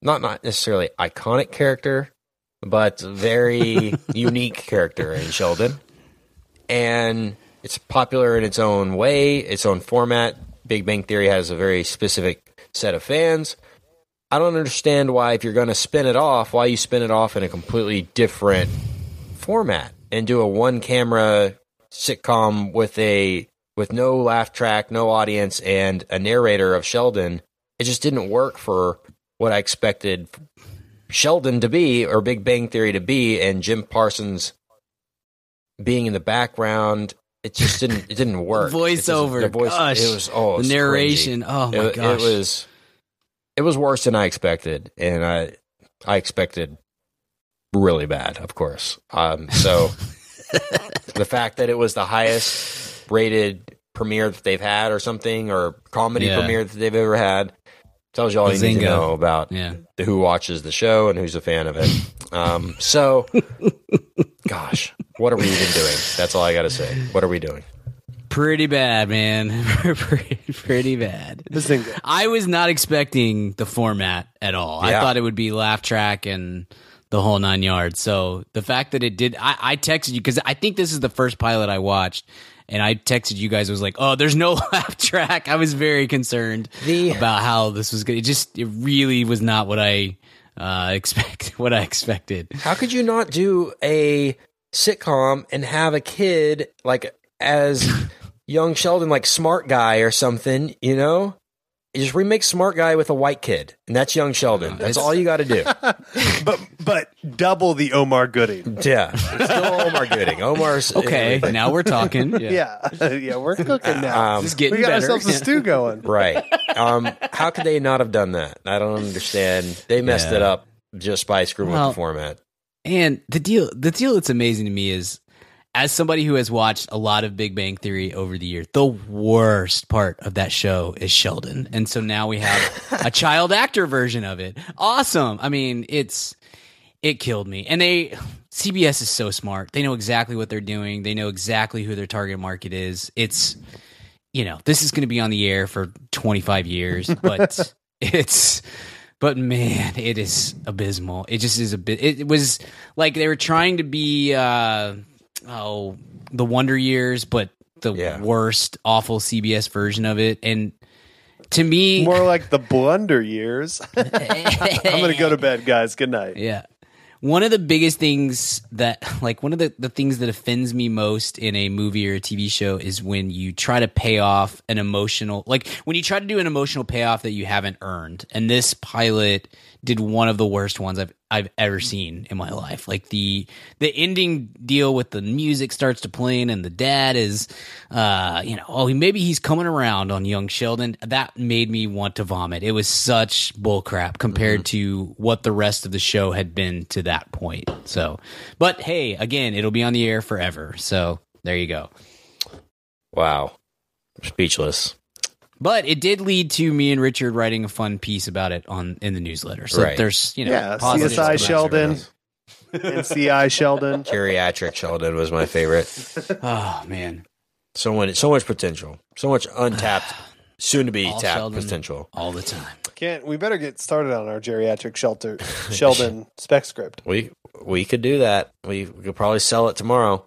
S3: not not necessarily iconic character, but very unique character in Sheldon, and it's popular in its own way, its own format. Big Bang Theory has a very specific set of fans. I don't understand why, if you're going to spin it off, why you spin it off in a completely different format and do a one camera sitcom with a with no laugh track, no audience, and a narrator of Sheldon. It just didn't work for what I expected Sheldon to be or Big Bang Theory to be, and Jim Parsons being in the background. It just didn't. It didn't work.
S4: Voiceover,
S3: the voice.
S4: gosh.
S3: it was oh, it
S4: the
S3: was crazy
S4: narration. Oh my
S3: it,
S4: gosh,
S3: it was it was worse than I expected, and I I expected really bad, of course. Um, so the fact that it was the highest rated premiere that they've had or something, or comedy
S4: Yeah.
S3: premiere that they've ever had. Tells you all you need to know about
S4: Yeah.
S3: the, who watches the show and who's a fan of it. Um, so, gosh, what are we even doing? That's all I got to say. What are we doing?
S4: Pretty bad, man. pretty, pretty bad.
S5: Bazinga.
S4: I was not expecting the format at all. I thought it would be laugh track and the whole nine yards. So the fact that it did, I, I texted you because I think this is the first pilot I watched, and I texted you guys. Was like, oh, there's no laugh track. I was very concerned
S3: The-
S4: about how this was going. It just, it really was not what I uh, expect. What I expected.
S3: How could you not do a sitcom and have a kid like as young Sheldon, like Smart Guy or something? You know, you just remake Smart Guy with a white kid, and that's young Sheldon. That's all you got to do.
S5: but but double the Omar Gooding.
S3: yeah, it's still Omar Gooding. Omar's
S4: Okay,
S3: everything.
S4: now we're talking.
S5: Yeah, yeah, we're cooking now.
S3: Um,
S4: Just getting
S5: we got
S4: better.
S5: ourselves a stew going.
S3: right. Um, how could they not have done that? I don't understand. They messed
S4: Yeah.
S3: it up just by screwing
S4: Well,
S3: with the format.
S4: And the deal, the deal that's amazing to me is, as somebody who has watched a lot of Big Bang Theory over the years, the worst part of that show is Sheldon, and so now we have a child actor version of it. Awesome. I mean, it's it killed me, and they CBS is so smart. They know exactly what they're doing. They know exactly who their target market is. It's you know this is going to be on the air for 25 years, but it's but man, it is abysmal. It just is a bit. It was like they were trying to be, uh, oh, the Wonder Years, but the
S3: Yeah.
S4: worst, awful CBS version of it. And to me,
S5: More like the blunder years. I'm gonna go to bed, guys. Good night.
S4: Yeah. One of the biggest things that, like, one of the, the things that offends me most in a movie or a TV show is when you try to pay off an emotional, like, when you try to do an emotional payoff that you haven't earned. And this pilot did one of the worst ones I've I've ever seen in my life. Like the the ending deal with the music starts to play and the dad is, uh, you know, oh, he, maybe he's coming around on young Sheldon. That made me want to vomit. It was such bullcrap compared to what the rest of the show had been to that point. So, but hey, again, it'll be on the air forever. So there you go.
S3: Wow, speechless.
S4: But it did lead to me and Richard writing a fun piece about it on in the newsletter. So
S3: Right.
S4: there's you know
S5: Yeah, CSI
S4: to that.
S5: Sheldon. NCI Sheldon.
S3: Geriatric Sheldon was my favorite.
S4: Oh man,
S3: So much, so much potential, so much untapped, soon to be
S4: All
S3: tapped
S4: Sheldon.
S3: potential.
S4: all the time.
S5: Can't we better get started on our geriatric shelter Sheldon spec script.
S3: We we could do that. We, we could probably sell it tomorrow.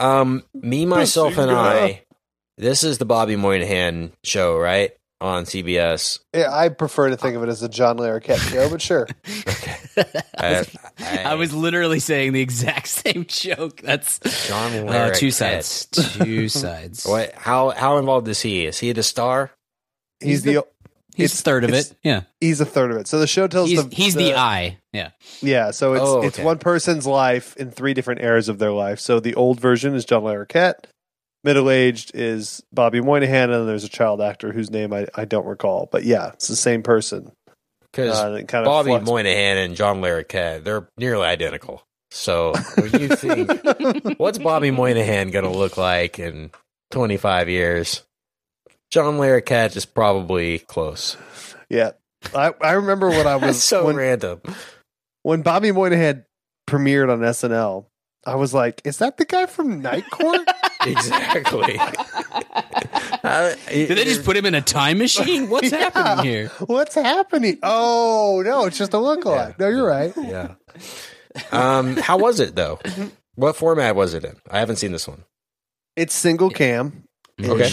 S3: Um, me, myself, and I. This is the Bobby Moynihan show, right on CBS.
S5: Yeah, I prefer to think of it as the John Larroquette show, but sure.
S3: I,
S4: I was literally saying the exact same joke. That's
S3: John
S4: uh, two sides. Two sides.
S3: What? How how involved is he? Is he the star?
S5: He's the
S4: He's
S5: It's-
S4: a third of it. Yeah.
S5: he's a third of it. So the show tells
S4: He's
S5: the
S4: he's the, eye. Yeah.
S5: Yeah, so it's
S3: Oh,
S5: it's one person's life in three different eras of their life. So the old version is John Larroquette, middle aged is Bobby Moynihan, and then there's a child actor whose name I, I don't recall. But yeah, it's the same person.
S3: Because
S5: Uh, kind of
S3: Bobby Moynihan and John Larroquette, they're nearly identical. So when you think, what's Bobby Moynihan going to look like in 25 years? John Larroquette is probably close.
S5: Yeah, I I remember when I was
S3: so
S5: when,
S3: random.
S5: when Bobby Moynihan premiered on SNL. I was like, "Is that the guy from Night Court?"
S3: Exactly. Uh,
S4: Did they just put him in a time machine? What's
S5: Yeah.
S4: happening here?
S5: What's happening? Oh no, it's just a lookalike.
S3: Yeah.
S5: No, you're right.
S3: Yeah. Um, how was it though? What format was it in? I haven't seen this one.
S5: It's single cam.
S3: Okay.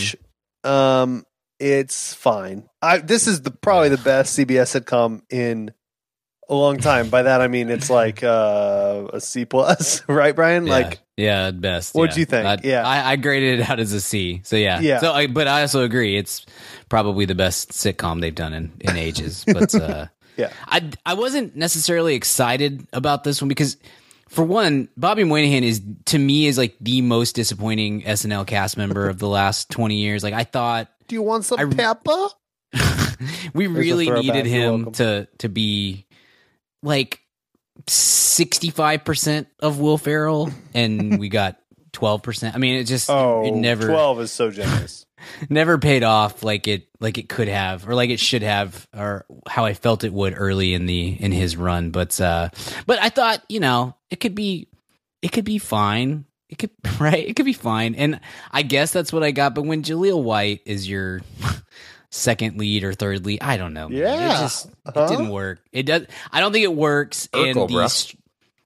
S5: Um, it's fine. I this is the probably the best CBS sitcom in a long time. By that I mean it's like uh, a C plus, right, Brian? Like
S4: yeah, at best.
S5: What'd
S4: yeah.
S5: you think?
S4: I,
S5: Yeah.
S4: I, I graded it out as a C. So yeah,
S5: Yeah.
S4: So, I, but I also agree it's probably the best sitcom they've done in in ages. But uh,
S5: Yeah.
S4: I I wasn't necessarily excited about this one because. For one, Bobby Moynihan is to me is like the most disappointing SNL cast member of the last twenty years. Like I thought
S5: do you want some
S4: I-
S5: pepper?
S4: we really needed him to to be like 65% of Will Ferrell and we got 12%. I mean, it just
S5: Oh,
S4: it never
S5: 12 is so generous.
S4: never paid off like it like it could have or like it should have or how I felt it would early in the in his run. But uh but I thought, you know, it could be it could be fine. It could right, it could be fine. And I guess that's what I got. But when Jaleel White is your second lead or third lead, I don't know. man.
S5: Yeah.
S4: It just it
S5: Huh?
S4: didn't work. It does I don't think it works and the st-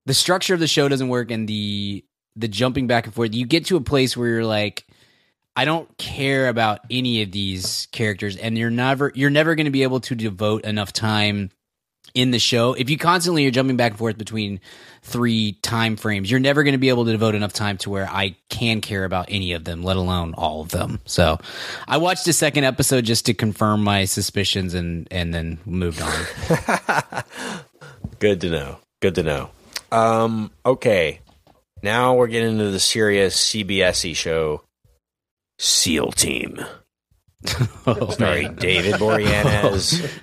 S4: the structure of the show doesn't work and the the jumping back and forth. You get to a place where you're like I don't care about any of these characters and you're never you're never going to be able to devote enough time in the show. If you constantly are jumping back and forth between three time frames, you're never going to be able to devote enough time to where I can care about any of them, let alone all of them. So, I watched the second episode just to confirm my suspicions and and then moved on.
S3: Good to know. Good to know. Um, okay. Now we're getting into the serious CBS show, SEAL Team.
S4: Oh,
S3: Starring David Boreanaz.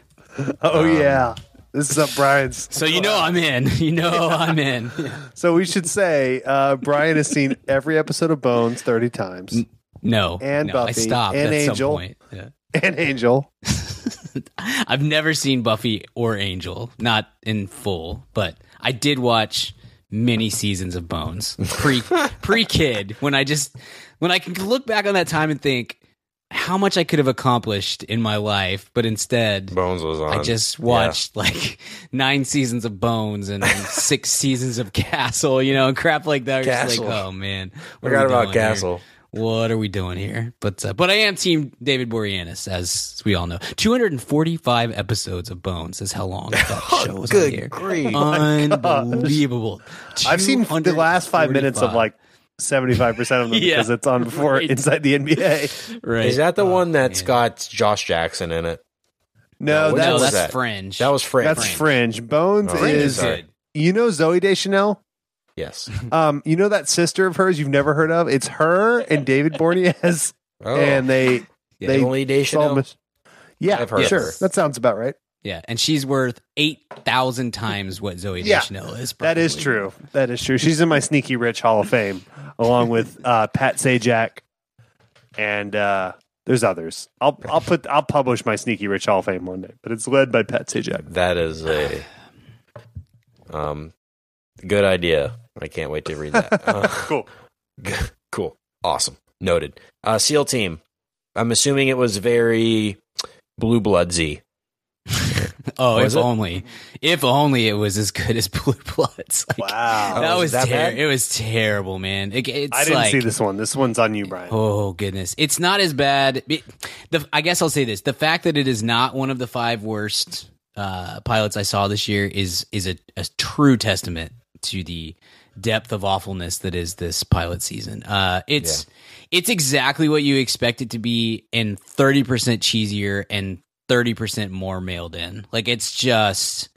S5: Oh
S3: Um,
S5: yeah, this is up Brian's.
S4: So you know I'm in. You know I'm in.
S5: So we should say uh, Brian has seen every episode of Bones thirty times,
S4: No,
S5: And
S4: no, I
S5: Buffy,
S4: stopped
S5: and
S4: at some
S5: Angel.
S4: point. Yeah.
S5: and Angel.
S4: I've never seen Buffy or Angel, not in full, but I did watch many seasons of Bones pre pre kid when I just when I can look back on that time and think how much I could have accomplished in my life, but instead
S3: Bones was on.
S4: I just watched like nine seasons of Bones and six seasons of Castle, you know, and crap like that. Just like,
S3: Castle.
S4: oh man, what are
S3: Forgot about
S4: doing here?
S3: Castle.
S4: What are we doing here? But uh, but I am Team David Boreanaz, as we all know. 245 episodes of Bones is how long that show was on
S3: Good grief.
S4: Unbelievable.
S5: I've seen the last five minutes of like seventy five percent of them
S4: Yeah,
S5: because it's on before
S4: right.
S5: inside the NBA.
S4: right.
S3: Is that the
S4: Oh,
S3: one that's
S4: man.
S3: got Josh Jackson in it?
S5: No,
S3: No, which
S5: that's
S4: No,
S3: was
S4: that's
S3: that?
S4: Fringe.
S3: That was Fringe.
S5: that's Fringe. Bones
S3: Oh, Fringe
S5: is
S3: is good.
S5: you know Zooey Deschanel.
S3: yes.
S5: Um, you know that sister of hers you've never heard of? It's her and David Boreanaz,
S3: Oh,
S5: and they
S4: Yeah.
S5: they
S3: Emily Deschanel.
S5: mis- Yeah,
S3: I've heard
S5: sure.
S3: her.
S5: That sounds about right.
S4: Yeah, and she's worth 8,000 times what Zooey
S5: Yeah,
S4: Deschanel is.
S5: That is true. That is true. She's in my sneaky rich Hall of Fame, along with uh, Pat Sajak, and uh, there's others. I'll I'll put I'll publish my sneaky rich Hall of Fame one day, but it's led by Pat Sajak.
S3: That is a um good idea. I can't wait to read that. Uh,
S5: Cool.
S3: cool. Awesome. Noted. Uh SEAL team. I'm assuming it was very blue bloodsy.
S4: Oh,
S3: Was
S4: if
S3: it?
S4: only. If only it was as good as Blue Bloods. Like,
S5: Wow.
S4: that
S3: Oh,
S4: was
S3: is that
S4: ter-
S3: bad?
S4: it was terrible, man. It, it's
S5: I didn't
S4: like,
S5: see this one. This one's on you, Brian.
S4: Oh goodness, it's not as bad. It- the, I guess I'll say this: the fact that it is not one of the five worst uh, pilots I saw this year is is a, a true testament to the depth of awfulness that is this pilot season. Uh, it's it's exactly what you expect it to be, and thirty percent cheesier and thirty percent more mailed in. Like it's just.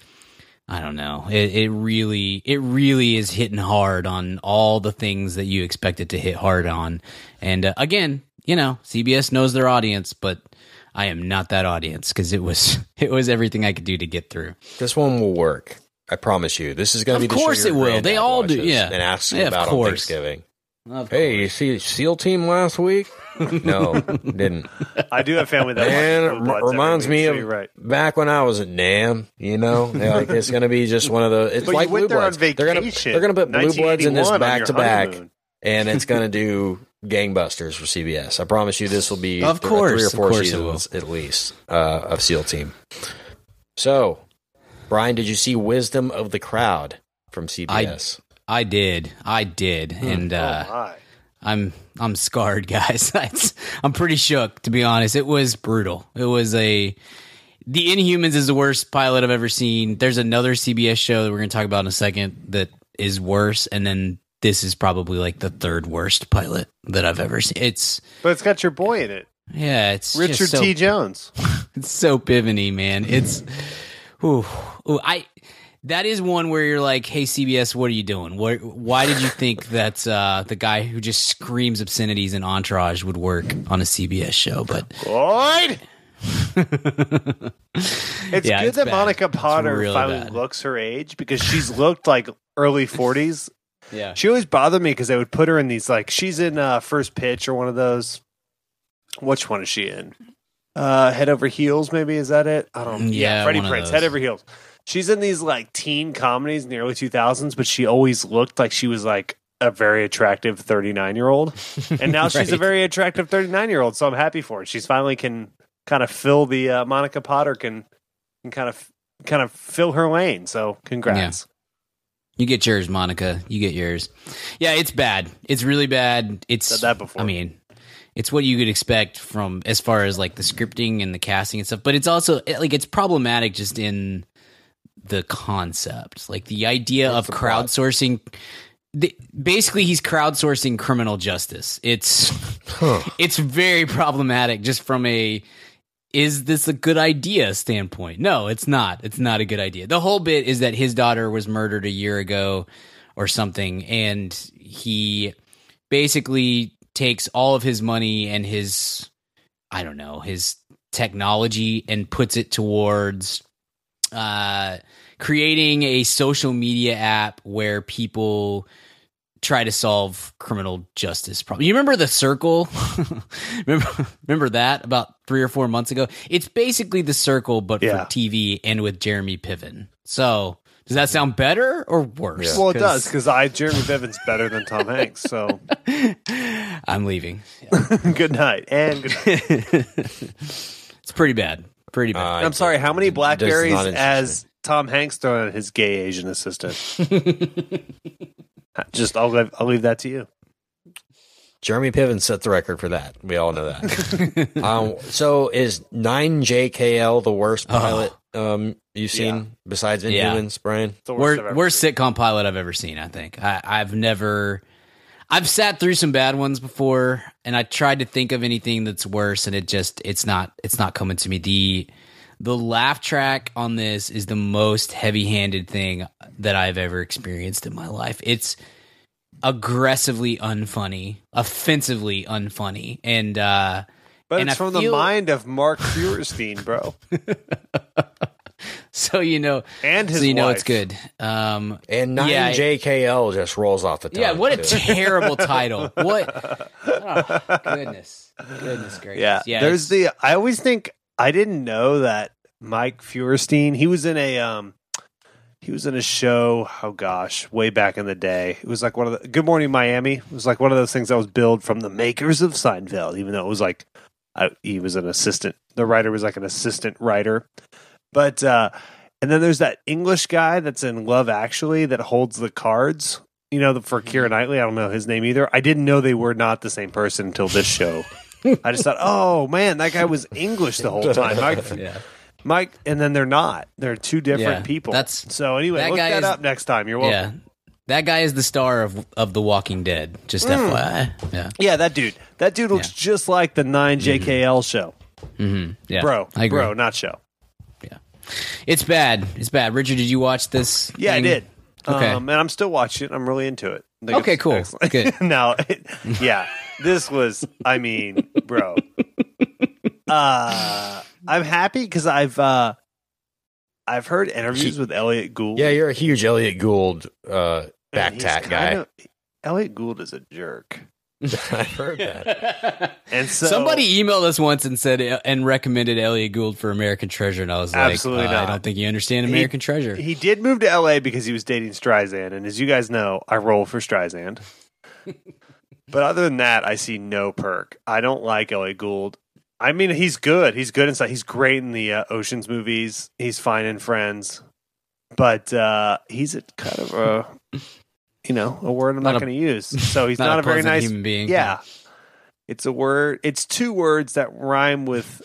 S4: I don't know. It, it really, it really is hitting hard on all the things that you expect it to hit hard on. And uh, again, you know, CBS knows their audience, but I am not that audience because it was, it was everything I could do to get through.
S3: This one will work. I promise you. This is going to be the show
S4: course it will. They all do, yeah.
S3: And you
S4: Yeah, of
S3: about on
S4: course.
S3: Thanksgiving.
S4: Of
S3: Hey, you see SEAL team last week? No, didn't.
S5: I do have family that
S3: Man,
S5: watches
S3: it reminds me of
S5: right.
S3: back when I was at NAM. You know, They're like it's going to be just one of the. It's
S5: But
S3: like
S5: you went
S3: Blue
S5: there
S3: Bloods. They're gonna
S5: vacation.
S3: they're gonna put Blue Bloods in this back to back, and it's going to do gangbusters for CBS. I promise you, this will be
S4: Of
S3: th-
S4: course,
S3: three or
S4: of
S3: four
S4: course
S3: seasons at least uh, of SEAL Team. So, Brian, did you see Wisdom of the Crowd from CBS?
S4: I did, I did, and uh,
S5: oh my.
S4: I'm I'm scarred, guys. I'm pretty shook, to be honest. It was brutal. It was a. The Inhumans is the worst pilot I've ever seen. There's another CBS show that we're going to talk about in a second that is worse, and then this is probably like the third worst pilot that I've ever seen. It's
S5: But it's got your boy in it,
S4: yeah, it's
S5: Richard
S4: just so,
S5: T. Jones.
S4: It's so pivony, man. It's ooh, ooh, I that is one where you're like, "Hey CBS, what are you doing? What, why did you think that uh, the guy who just screams obscenities in Entourage would work on a CBS show?" But
S5: Lloyd. it's
S4: Yeah,
S5: good
S4: it's
S5: that
S4: bad.
S5: Monica Potter
S4: real
S5: finally
S4: bad.
S5: looks her age because she's looked like early 40s.
S4: yeah,
S5: She always bothered me because they would put her in these like she's in uh, first pitch or one of those which one is she in? Uh, Head Over Heels, maybe is that it? I don't.
S4: Yeah,
S5: Freddie
S4: Prinze.
S5: Head Over Heels. She's in these like teen comedies in the early 2000s, but she always looked like she was like a very attractive 39 year old, and now she's a very attractive 39 year old. So I'm happy for her. She's finally can kind of fill the uh, Monica Potter can can kind of kind of fill her lane. So congrats.
S4: You get yours, Monica. You get yours. Yeah, it's bad. It's really bad. It's
S5: Said that before.
S4: I mean, it's what you could expect from as far as like the scripting and the casting and stuff. But it's also like it's problematic just in the concept, like the idea of crowdsourcing. The, basically, he's crowdsourcing criminal justice. It's it's very problematic just from a is this a good idea standpoint? No, it's not. It's not a good idea. The whole bit is that his daughter was murdered a year ago or something, and he basically takes all of his money and his, I don't know, his technology and puts it towards uh, creating a social media app where people try to solve criminal justice problems. You remember the circle? remember, remember that about three or four months ago? It's basically the circle, but
S5: Yeah.
S4: for TV and with Jeremy Piven. So does that sound better or worse?
S5: Well, it does because I Jeremy Piven's better than Tom Hanks. So
S4: I'm leaving.
S5: good night and good night.
S4: It's pretty bad. Pretty bad.
S3: Uh,
S5: I'm sorry. How many blackberries as Tom Hanks throwing at his gay Asian assistant? Just I'll leave, I'll leave that to you.
S3: Jeremy Piven set the record for that. We all know that. um, so is 9JKL the worst pilot um, you've seen besides
S4: Oh. Yeah.
S3: Brian?
S5: It's the worst
S4: Worst, worst sitcom pilot I've ever seen. I think I, I've never. I've sat through some bad ones before, and I tried to think of anything that's worse, and it just it's not it's not coming to me. The the laugh track on this is the most heavy handed thing that I've ever experienced in my life. It's aggressively unfunny, offensively unfunny, and uh
S5: But
S4: and
S5: it's
S4: I
S5: from the mind of Mark Feuerstein, bro,
S4: so you know
S5: and his
S4: so you know
S5: wife.
S4: it's good. Um,
S3: And
S4: Yeah,
S3: 9JKL just rolls off the tongue.
S4: Yeah, what a
S3: too.
S4: terrible title. What? Oh, goodness. Goodness gracious.
S5: Yeah,
S4: yeah
S5: there's the. I always think I didn't know that Mike Feuerstein. He was in a um, he was in a show. Oh gosh, way back in the day. It was like one of the Good Morning Miami. It was like one of those things that was billed from the makers of Seinfeld, even though it was like I, he was an assistant. The writer was like an assistant writer, but uh, and then there's that English guy that's in Love Actually that holds the cards. You know, for Keira Knightley. I don't know his name either. I didn't know they were not the same person until this show. I just thought, oh man, that guy was English the whole time. Mike,
S4: yeah.
S5: Mike, and then they're not. They're two different
S4: Yeah,
S5: people.
S4: that's-
S5: so anyway.
S4: that
S5: look
S4: guy
S5: that
S4: is-
S5: up next time. You're welcome.
S4: Yeah. That guy is the star of of The Walking Dead. Just
S5: Mm.
S4: FYI. Yeah.
S5: Yeah, that dude. That dude looks just like the nine JKL show,
S4: hmm Yeah.
S5: bro.
S4: I agree.
S5: Bro, not show.
S4: It's bad. It's bad. Richard, did you watch this?
S5: Yeah,
S4: thing?
S5: I did.
S4: Okay.
S5: um, and I'm still watching it. I'm really into it. I
S4: Okay, cool.
S5: excellent.
S4: Good.
S5: now, it- yeah, this was. I mean, bro. Uh, I'm happy because I've uh, I've heard interviews with Elliott Gould.
S3: Yeah, you're a huge Elliott Gould uh, back
S5: and
S3: tat guy.
S5: kinda- Elliott Gould is a jerk,
S3: I've heard that.
S5: and so
S4: Somebody emailed us once and said and recommended Elliott Gould for American Treasure, and I was like,
S5: Absolutely
S4: uh,
S5: not.
S4: I don't think you understand
S5: He-
S4: American Treasure.
S5: He did move to LA because he was dating Streisand, and as you guys know, I roll for Streisand. but other than that, I see no perk. I don't like Elliott Gould. I mean, he's good. He's good inside. He's great in the uh, Ocean's movies. He's fine in Friends, but uh, he's a kind of a, you know, a word I'm not,
S4: Not
S5: going to use. So he's
S4: not
S5: not,
S4: a
S5: a, very nice
S4: human being.
S5: Yeah, it's a word. It's two words that rhyme with.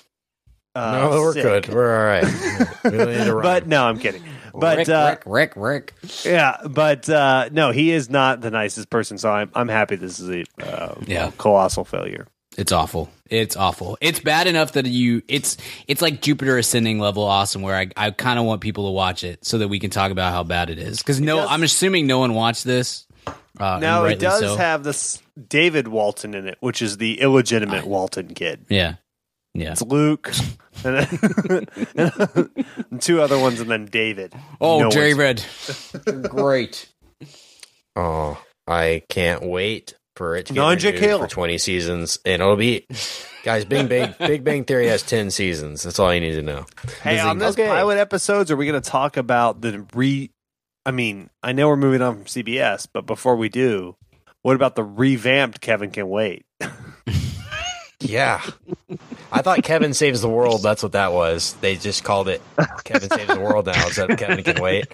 S5: Uh,
S3: no, we're
S5: sick.
S3: good. We're all right. We don't need to rhyme.
S5: But no, I'm kidding. But
S4: Rick,
S5: uh,
S4: Rick, Rick, Rick.
S5: Yeah, but uh, no, he is not the nicest person. So I'm I'm happy this is a uh,
S4: Yeah.
S5: colossal failure.
S4: It's awful. It's awful. It's bad enough that you it's it's like Jupiter ascending level awesome where I, I kind of want people to watch it so that we can talk about how bad it is. Cuz no
S5: does-
S4: I'm assuming no one watched this. Uh,
S5: Now
S4: and
S5: it
S4: rightly
S5: does
S4: so.
S5: have this David Walton in it, which is the illegitimate Walton kid.
S4: Yeah. Yeah.
S5: It's Luke, and then and two other ones, and then David.
S4: Oh,
S5: No one's-
S4: David. Great.
S3: oh, I can't wait for it to get
S5: Non-J.K.
S3: for twenty seasons, and it'll be guys. Big Bang Big Bang Theory has ten seasons. That's all you need to know.
S5: Hey, on this
S3: Okay.
S5: pilot episodes, are we going to talk about the re? I mean, I know we're moving on from CBS, but before we do, what about the revamped Kevin Can Wait?
S3: Yeah, I thought Kevin Saves the World. That's what that was. They just called it Kevin Saves the World now instead of Kevin Can Wait.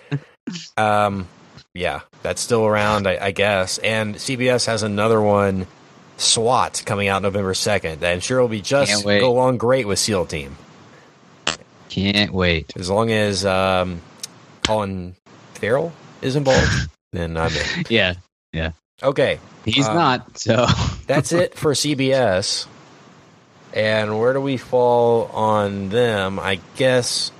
S3: Um, yeah, that's still around, I, I guess. And CBS has another one, SWAT, coming out November second. I'm sure it'll be just go along great with SEAL Team
S4: Can't wait.
S3: as long as um, Colin Farrell is involved. then I'm in.
S4: Yeah, yeah,
S3: Okay,
S4: he's
S3: Uh,
S4: not. So
S3: that's it for CBS. And where do we fall on them? I guess.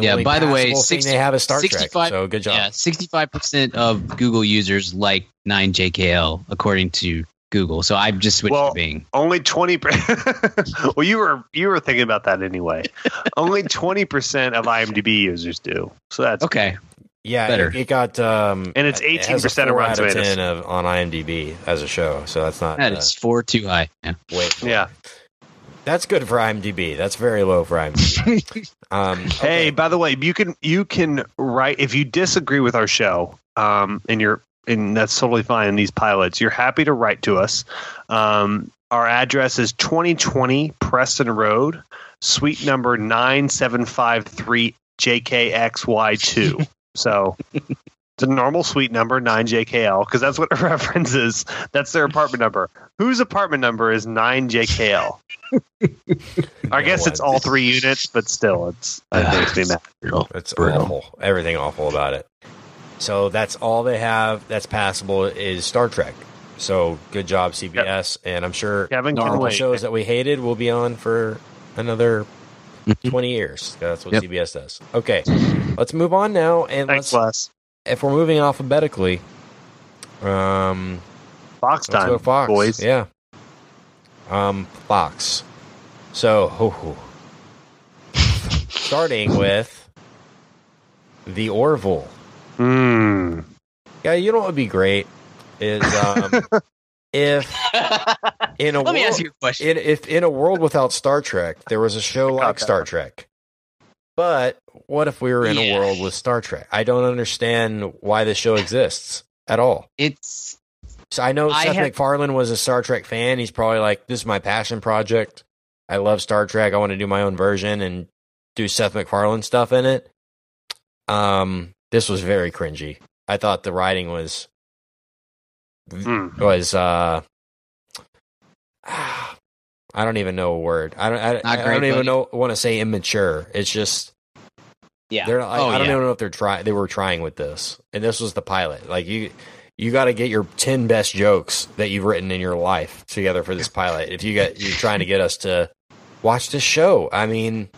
S3: The
S4: Yeah,
S3: only
S4: by the way, 60
S3: thing they have is Star Trek.
S4: 65
S3: So good job.
S4: yeah, sixty-five percent of Google users like nine JKL according to Google. So I've just switched
S5: Well,
S4: to Bing.
S5: Only twenty. well, you were you were thinking about that anyway. Only twenty percent of IMDb users do. So that's
S4: Okay,
S3: Yeah,
S4: Better.
S3: It, it got um,
S5: And it's
S3: it
S5: 18% of Rotten Tomatoes.
S3: ten of on IMDb as a show. So that's not
S4: that
S3: uh,
S4: is four too high. Yeah.
S3: wait.
S5: yeah.
S3: That's good for IMDb. That's very low for IMDb. um,
S5: Hey, by the way, you can you can write if you disagree with our show, um, and you're and that's totally fine in these pilots. You're happy to write to us. Um, our address is 2020 Preston Road, suite number nine seven five three JKXY2. So it's a normal suite number, 9JKL, because that's what it references. That's their apartment number. Whose apartment number is 9JKL? I guess it's all three units, but still, it's it makes me mad.
S3: It's
S4: Brutal.
S3: awful. Everything awful about it. So that's all they have that's passable is Star Trek. So good job, CBS, and I'm sure
S5: Kevin
S3: all
S5: can
S3: the shows that we hated will be on for another 20 years. That's what
S4: Yep.
S3: CBS does. Okay, let's move on now, and
S5: Thanks,
S3: let's,
S5: Les.
S3: If we're moving alphabetically, um,
S5: Fox
S3: let's
S5: time,
S3: go Fox,
S5: boys.
S3: Yeah, um, Fox. So, ho, ho. starting with the Orville.
S5: Mm.
S3: Yeah, you know what would be great is um, if in a
S4: Let me
S3: world,
S4: ask you a question.
S3: in if in a world without Star Trek, there was a show like Star. Trek. But what if we were in a world with Star Trek? I don't understand why this show exists at all.
S4: It's
S3: So I know
S4: I
S3: Seth
S4: have-
S3: MacFarlane was a Star Trek fan. He's probably like, "This is my passion project. I love Star Trek. I want to do my own version and do Seth MacFarlane stuff in it." Um, this was very cringy. I thought the writing was
S5: Mm.
S3: was uh I don't even know a word. I don't I, I
S4: great,
S3: don't even
S4: buddy.
S3: know want to say immature. It's just
S4: yeah.
S3: they're not, I,
S4: oh,
S3: I don't
S4: yeah.
S3: even know if they're trying they were trying with this. And this was the pilot. Like you you got to get your 10 best jokes that you've written in your life together for this pilot. If you get you're trying to get us to watch this show. I mean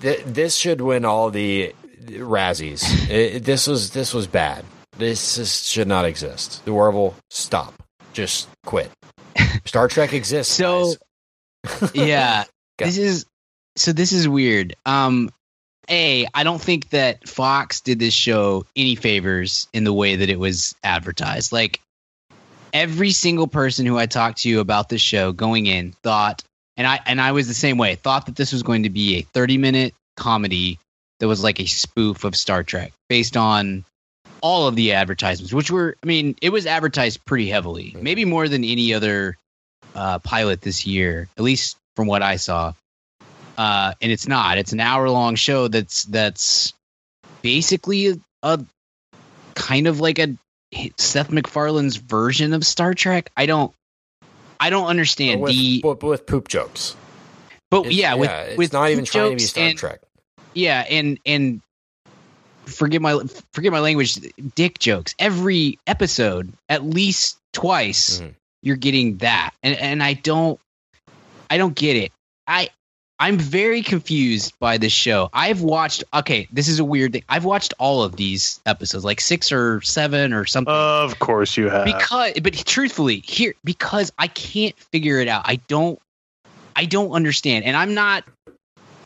S3: th- this should win all the Razzies. It, this was this was bad. This is, should not exist. The Orville, stop. Just quit. Star Trek exists.
S4: So-
S3: guys.
S4: yeah this is so this is weird um a i don't think that fox did this show any favors in the way that it was advertised like every single person who i talked to about this show going in thought and i and i was the same way thought that this was going to be a 30 minute comedy that was like a spoof of star trek based on all of the advertisements which were i mean it was advertised pretty heavily maybe more than any other uh, pilot this year, at least from what I saw. Uh, and it's not. It's an hour long show that's that's basically a, a kind of like a Seth MacFarlane's version of Star Trek. I don't I don't understand
S3: with,
S4: the
S3: but with poop jokes.
S4: but
S3: It's-
S4: yeah with
S3: it's
S4: with
S3: not even trying to be Star
S4: and-
S3: Trek.
S4: yeah and and forgive my forgive my language dick jokes every episode at least twice
S3: Mhm.
S4: you're getting that and and i don't i don't get it i i'm very confused by this show i've watched okay this is a weird thing i've watched all of these episodes like six or seven or something
S5: Of course you have.
S4: because but truthfully here because i can't figure it out i don't i don't understand and i'm not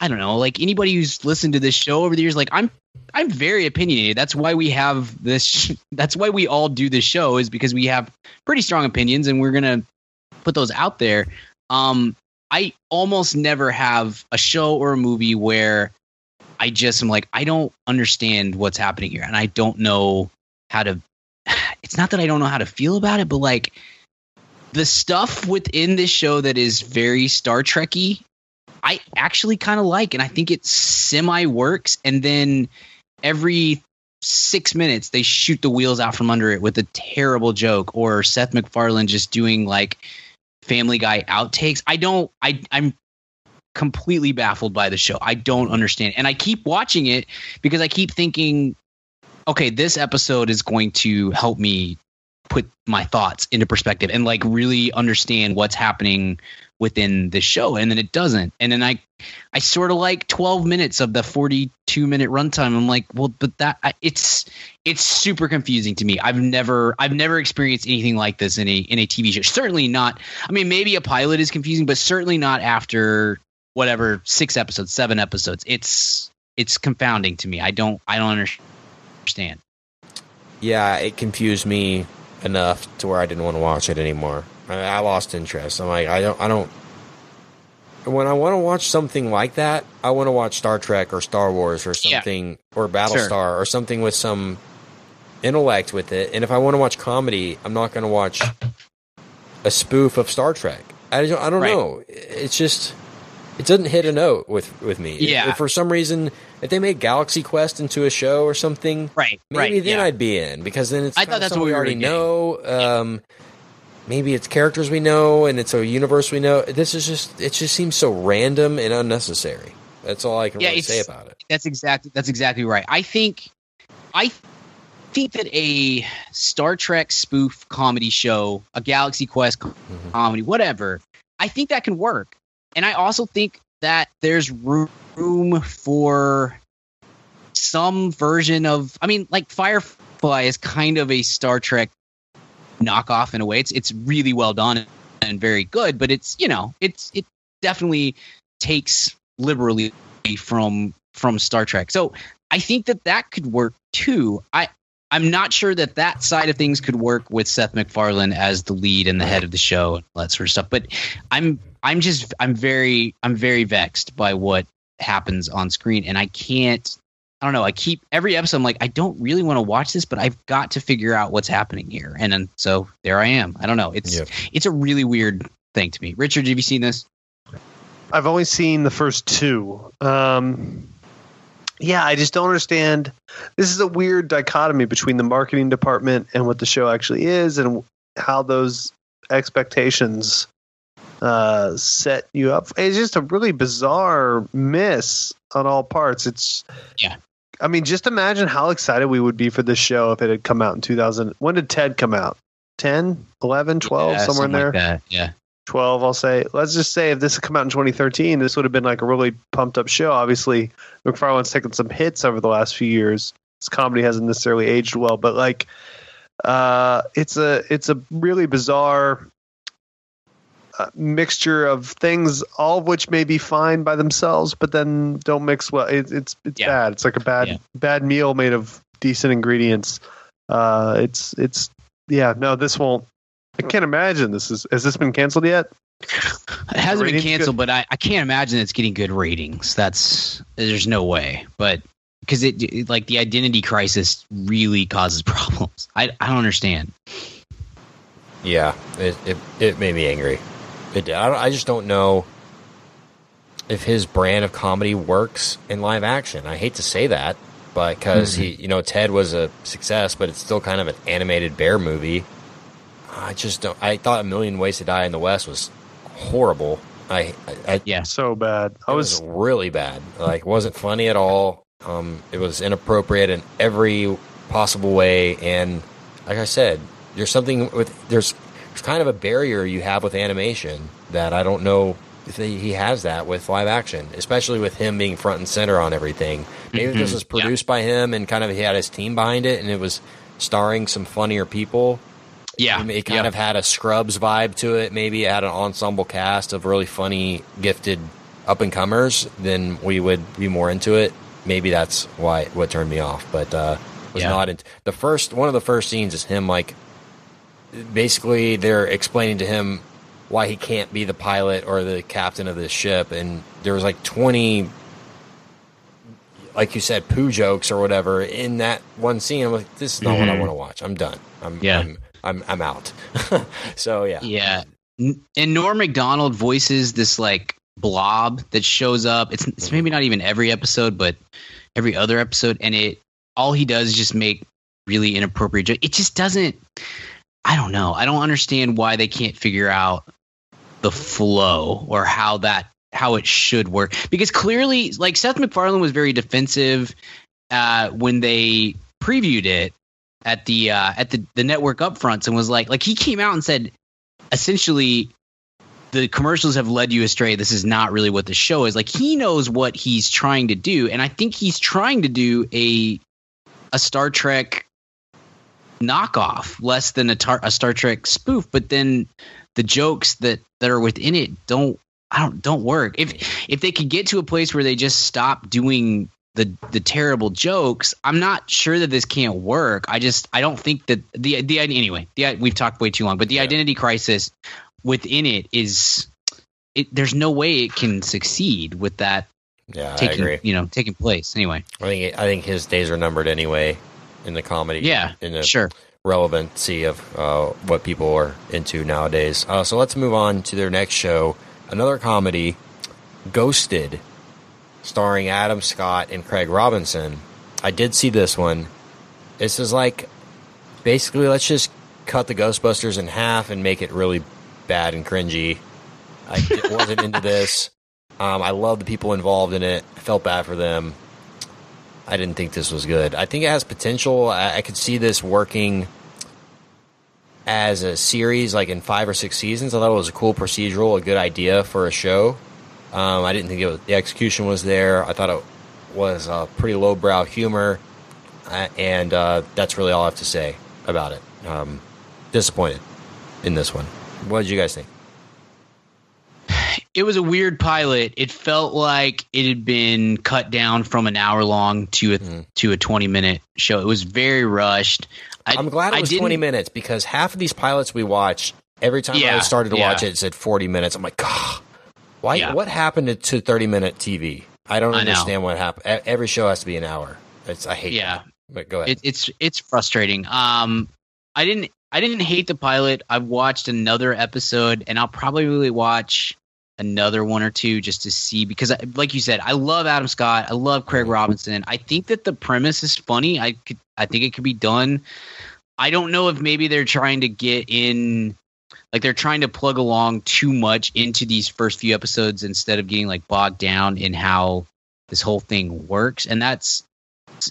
S4: i don't know like anybody who's listened to this show over the years like i'm I'm very opinionated. That's why we have this. That's why we all do this show is because we have pretty strong opinions, and we're gonna put those out there. Um, I almost never have a show or a movie where I just am like, I don't understand what's happening here, and I don't know how to. It's not that I don't know how to feel about it, but like the stuff within this show that is very Star Trekky, I actually kind of like, and I think it semi works. And then every six minutes they shoot the wheels out from under it with a terrible joke, or Seth MacFarlane just doing like Family Guy outtakes. I don't. I I'm completely baffled by the show. I don't understand, and I keep watching it because I keep thinking, okay, this episode is going to help me put my thoughts into perspective and like really understand what's happening within the show and then it doesn't. And then i i sort of like 12 minutes of the 42 minute runtime. I'm like well but that it's it's super confusing to me. I've never i've never experienced anything like this in a in a tv show. Certainly not i mean maybe a pilot is confusing but certainly not after whatever six episodes seven episodes. It's it's confounding to me. I don't i don't understand.
S3: Yeah, it confused me enough to where I didn't want to watch it anymore. I, I lost interest. I'm like, I don't, I don't. When I want to watch something like that, I want to watch Star Trek or Star Wars or
S4: Yeah.
S3: something or Battlestar or something with some intellect with it. And if I want to watch comedy, I'm not going to watch a spoof of Star Trek. I don't, I don't
S4: Right.
S3: know. It's just it doesn't hit a note with with me.
S4: Yeah.
S3: If, for some reason if they made Galaxy Quest into a show or something,
S4: right
S3: maybe
S4: right
S3: then
S4: yeah.
S3: I'd be in because then it's
S4: I thought that's what we
S3: we already know. Um, maybe it's characters we know and it's a universe we know. This is just it just seems so random and unnecessary. That's all I can
S4: Yeah,
S3: really say about it.
S4: That's exactly that's exactly right. I think I think that a Star Trek spoof comedy show, a Galaxy Quest
S3: Mm-hmm.
S4: comedy, whatever, I think that can work. And I also think that there's room for some version of I mean, like Firefly is kind of a Star Trek knockoff in a way. It's it's really well done and very good, but it's you know, it's it definitely takes liberally from from Star Trek. So I think that that could work too. I I'm not sure that that side of things could work with Seth MacFarlane as the lead and the head of the show and that sort of stuff. But I'm I'm just I'm very I'm very vexed by what happens on screen, and I can't. I don't know. I keep every episode. I'm like, I don't really want to watch this, but I've got to figure out what's happening here. And then so there I am. I don't know. It's
S3: Yep.
S4: it's a really weird thing to me. Richard, have you seen this?
S5: I've only seen the first two. Um, yeah, I just don't understand. This is a weird dichotomy between the marketing department and what the show actually is, and how those expectations uh, set you up. It's just a really bizarre miss on all parts. It's
S4: Yeah.
S5: I mean, just imagine how excited we would be for this show if it had come out in 2000. When did Ted come out? 10, 11, 12,
S4: Yeah,
S5: somewhere in there?
S4: like. Yeah.
S5: 12 i'll say let's just say if this had come out in 2013 this would have been like a really pumped up show obviously mcfarlane's taken some hits over the last few years his comedy hasn't necessarily aged well but like uh it's a it's a really bizarre mixture of things all of which may be fine by themselves but then don't mix well it, it's it's
S4: Yeah.
S5: bad it's like a bad
S4: Yeah.
S5: bad meal made of decent ingredients uh it's it's yeah no this won't I can't imagine this is. Has this been canceled yet?
S4: It hasn't been
S5: ratings
S4: canceled, but I, I can't imagine it's getting good ratings. That's there's no way. But because it, it- like the identity crisis really causes problems. I I don't understand.
S3: Yeah, it it, it made me angry. It did. I, I just don't know if his brand of comedy works in live action. I hate to say that, but because he, you know, Ted was a success, but it's still kind of an animated bear movie. I just don't. I thought A Million Ways to Die in the West was horrible. I, I, I
S4: Yeah.
S5: So bad. I
S3: it
S5: was.
S3: was really bad. Like, wasn't funny at all. Um, it was inappropriate in every possible way. And like I said, there's something with there's there's kind of a barrier you have with animation that I don't know if he has that with live action, especially with him being front and center on everything. Maybe this was
S4: Yeah.
S3: produced by him and kind of he had his team behind it, and it was starring some funnier people.
S4: Yeah.
S3: It kind
S4: yeah.
S3: of had a Scrubs vibe to it. Maybe it had an ensemble cast of really funny, gifted up and comers. Then we would be more into it. maybe that's why what turned me off. But uh, was
S4: Yeah.
S3: not in, the first one of the first scenes is him like basically they're explaining to him why he can't be the pilot or the captain of this ship, and there was like twenty. Like you said, poo jokes or whatever in that one scene. I'm like, this is not what I want to watch. I'm done. I'm
S4: Mm-hmm. Yeah.
S3: I'm I'm, I'm out. so yeah,
S4: Yeah. And Norm Macdonald voices this like blob that shows up. It's it's maybe not even every episode, but every other episode, and it all he does is just make really inappropriate jokes. It just doesn't. I don't know. I don't understand why they can't figure out the flow or how that how it should work. Because clearly like Seth MacFarlane was very defensive uh, when they previewed it at the uh, at the the network upfronts and was like like he came out and said essentially the commercials have led you astray. This is not really what the show is. Like he knows what he's trying to do. And i think he's trying to do a a star trek knockoff less than a, tar- a star trek spoof but then the jokes that that are within it don't i don't don't work. If if they could get to a place where they just stop doing the the terrible jokes i'm not sure that this can't work. I just i don't think that the the anyway the we've talked way too long but the identity crisis within it is it there's no way it can succeed with that
S3: yeah, I
S4: taking
S3: agree.
S4: you know taking place. Anyway.
S3: I think I think his days are numbered anyway in the comedy.
S4: yeah
S3: in the
S4: sure
S3: relevancy of uh, what people are into nowadays. Uh, so let's move on to their next show, another comedy, Ghosted, starring Adam Scott and Craig Robinson. I did see this one. This is like basically let's just cut the Ghostbusters in half and make it really bad and cringy. I wasn't into this. Um, I love the people involved in it. I felt bad for them. I didn't think this was good. I think it has potential. I, I could see this working as a series, like in five or six seasons. I thought it was a cool procedural, a good idea for a show. Um, I didn't think it was, the execution was there. I thought it was uh, pretty lowbrow humor, uh, and uh, that's really all I have to say about it. Um, disappointed in this one. What did you guys think?
S4: It was a weird pilot. It felt like it had been cut down from an hour long to a
S3: Mm-hmm.
S4: to a twenty minute show. It was very rushed. I,
S3: I'm glad
S4: I
S3: it was 20 minutes because half of these pilots we watched, every time I started to
S4: yeah.
S3: watch it, it said 40 minutes. I'm like, God, why?
S4: Yeah.
S3: What happened to- 30 minute TV? I don't
S4: I know.
S3: understand what happened. Every show has to be an hour. It's I hate.
S4: Yeah.
S3: that. but go ahead.
S4: It, it's it's frustrating. Um, I didn't I didn't hate the pilot. I've watched another episode, and I'll probably really watch another one or two just to see because, I, like you said, I love Adam Scott. I love Craig Robinson. I think that the premise is funny. I could I think it could be done. I don't know if maybe they're trying to get in. Like they're trying to plug along too much into these first few episodes instead of getting like bogged down in how this whole thing works, and that's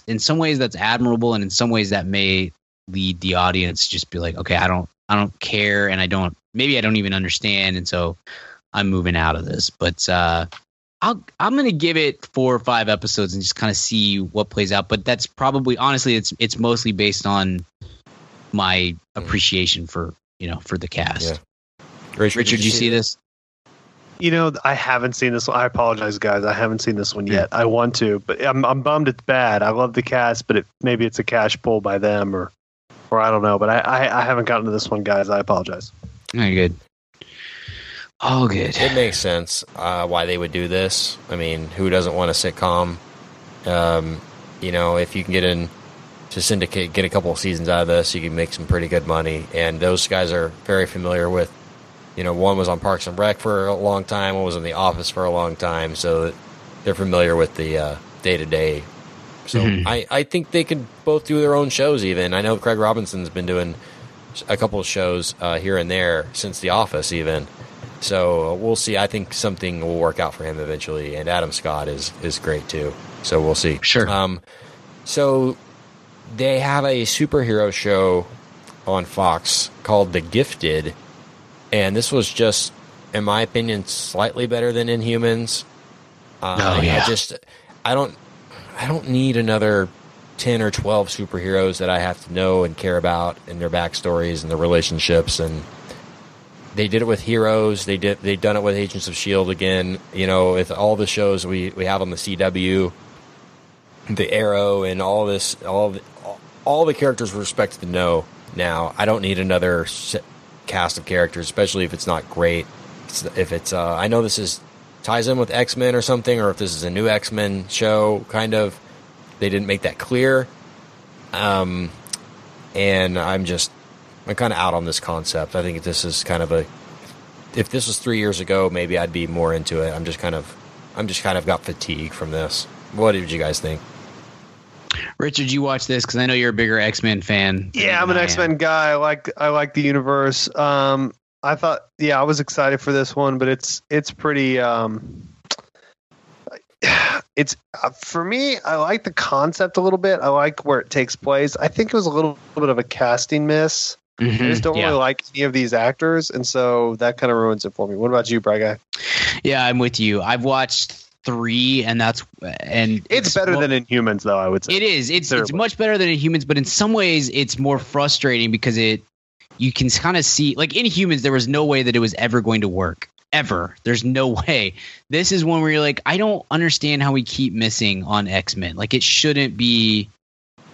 S4: in some ways that's admirable and in some ways that may lead the audience to just be like okay i don't i don't care and i don't maybe i don't even understand and so i'm moving out of this but uh I'll, I'm gonna give it four or five episodes and just kind of see what plays out. But that's probably honestly, it's it's mostly based on my appreciation for you know for the cast.
S3: Yeah. Richard,
S4: Richard, did you see this?
S5: You know, I haven't seen this one. I apologize, guys. I haven't seen this one
S4: Hmm.
S5: yet. I want to, but I'm I'm bummed it's bad. I love the cast, but it, maybe it's a cash pull by them, or or I don't know. But I I, I haven't gotten to this one, guys. I apologize.
S4: Very good. Oh, good.
S3: It makes sense uh, why they would do this. I mean, who doesn't want a sitcom? Um, you know, if you can get in to syndicate, get a couple of seasons out of this, you can make some pretty good money. And those guys are very familiar with. You know, one was on Parks and Rec for a long time. One was in The Office for a long time, so they're familiar with the day to day. So
S4: Mhm.
S3: I, I think they could both do their own shows. Even I know Craig Robinson's been doing a couple of shows uh, here and there since The Office, even. So uh, we'll see. I think something will work out for him eventually, and Adam Scott is is great too. So we'll see.
S4: Sure.
S3: Um, so they have a superhero show on Fox called The Gifted, and this was just, in my opinion, slightly better than Inhumans. Uh,
S4: Oh, yeah.
S3: I just, I don't, I don't need another ten or twelve superheroes that I have to know and care about and their backstories and their relationships and they did it with Heroes. They did. They've done it with Agents of Shield again. You know, with all the shows we we have on the CW. the Arrow and all this, all the, all the characters we're expected to know now. I don't need another cast of characters, especially if it's not great. If it's, uh, I know this is ties in with X Men or something, or if this is a new X Men show, kind of. They didn't make that clear. Um, and I'm just, I'm kind of out on this concept. I think this is kind of a, if this was three years ago, maybe I'd be more into it. I'm just kind of, I'm just kind of got fatigue from this. What did you guys think?
S4: Richard, you watch this because I know you're a bigger X Men fan.
S5: Yeah, I'm an X Men guy. I like I like the universe. Um, I thought, yeah, I was excited for this one, but it's it's pretty. Um, it's uh, for me. I like the concept a little bit. I like where it takes place. I think it was a little, bit of a casting miss. I just
S4: Mhm,
S5: don't
S4: yeah.
S5: really like any of these actors, and so that kind of ruins it for me. What about you, Bry Guy?
S4: Yeah, I'm with you. I've watched three, and that's and
S5: It's, better
S4: well,
S5: than Inhumans, though. I would say
S4: It is. It's it's much better than Inhumans, but in some ways, it's more frustrating because it you can kind of see like Inhumans there was no way that it was ever going to work ever. There's no way. This is one where you're like, I don't understand how we keep missing on X Men. Like it shouldn't be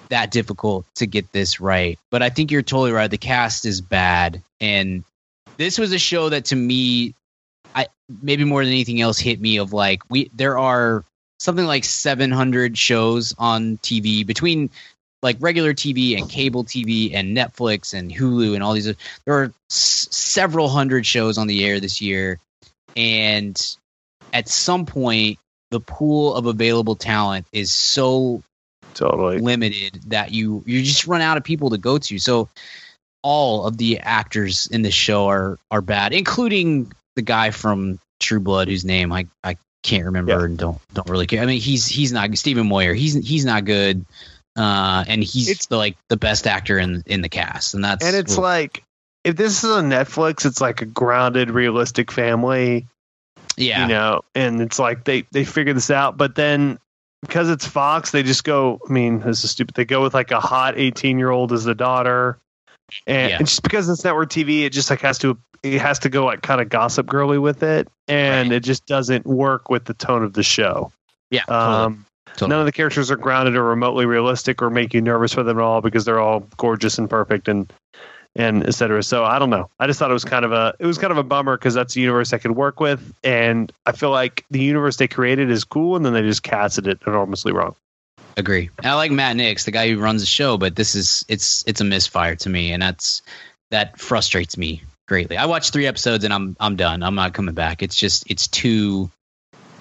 S4: that difficult to get this right. But I think you're totally right. The cast is bad, and this was a show that to me, I maybe more than anything else hit me of like we there are something like 700 shows on TV between like regular TV and cable TV and Netflix and Hulu and all these. There are s- several hundred shows on the air this year, and at some point, the pool of available talent is so
S5: totally.
S4: limited that you you just run out of people to go to. So all of the actors in the show are are bad, including the guy from True Blood whose name I I can't remember
S5: Yeah.
S4: and don't don't really care. I mean he's he's not Stephen Moyer. He's he's not good. Uh, and he's
S5: It's-
S4: the, like the best actor in in the cast, and that's
S5: and it's like if this is on Netflix, it's like a grounded, realistic family.
S4: yeah,
S5: you know and it's like they they figure this out but then because it's fox they just go i mean this is stupid they go with like a hot 18 year old as the daughter and
S4: Yeah.
S5: and just because it's network tv it just like has to it has to go like kind of gossip girly with it and
S4: Right.
S5: it just doesn't work with the tone of the show
S4: yeah, totally,
S5: um
S4: totally.
S5: none of the characters are grounded or remotely realistic or make you nervous for them at all because they're all gorgeous and perfect and and et cetera. So I don't know. I just thought it was kind of a it was kind of a bummer because that's a universe I could work with, and I feel like the universe they created is cool, and then they just casted it enormously wrong.
S4: Agree. I like Matt Nix, the guy who runs the show, but this is it's it's a misfire to me, and that's that frustrates me greatly. I watched three episodes and I'm I'm done. I'm not coming back. It's just it's too.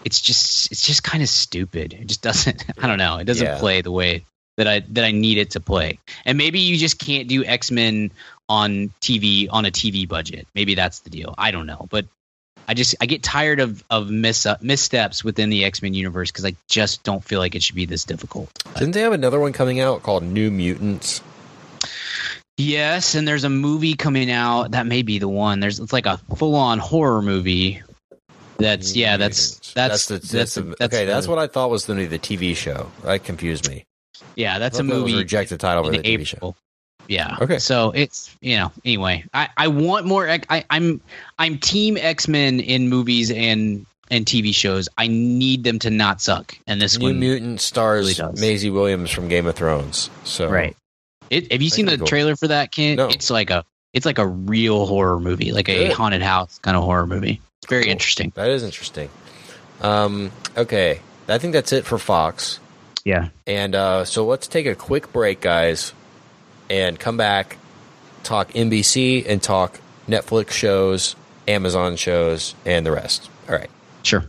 S4: It's just it's just kind of stupid. It just doesn't. I don't know. It doesn't
S3: Yeah.
S4: play the way that I that I need it to play. And maybe you just can't do X Men on TV on a TV budget. Maybe that's the deal. I don't know, but. I just I get tired of of miss uh, missteps within the X Men universe because I just don't feel like it should be this difficult.
S3: Didn't they have another one coming out called New Mutants?
S4: Yes, and there's a movie coming out that may be the one. There's it's like a full on horror movie. That's yeah, that's that's
S3: the,
S4: that's
S3: that's the-
S4: that's
S3: okay.
S4: the-
S3: that's what I thought was going to be the TV show. That confused me.
S4: Yeah, that's a
S3: thought that was
S4: movie
S3: rejected the title for
S4: in
S3: the TV show.
S4: Yeah.
S3: Okay.
S4: So it's you know anyway, I I want more. I I'm I'm team X Men in movies and and TV shows. I need them to not suck, and this
S3: New
S4: one
S3: Mutant stars
S4: really.
S3: Maisie Williams from Game of Thrones. So
S4: right. It, have you seen the
S3: cool.
S4: trailer for that, Kent?
S3: No.
S4: It's like a it's like a real horror movie, like a
S3: Good.
S4: haunted house kind of horror movie. It's very
S3: Cool.
S4: interesting.
S3: that is interesting. Um, okay, I think that's it for Fox.
S4: Yeah.
S3: And uh, so let's take a quick break, guys, and come back, talk NBC and talk Netflix shows, Amazon shows, and the rest. All right.
S4: Sure.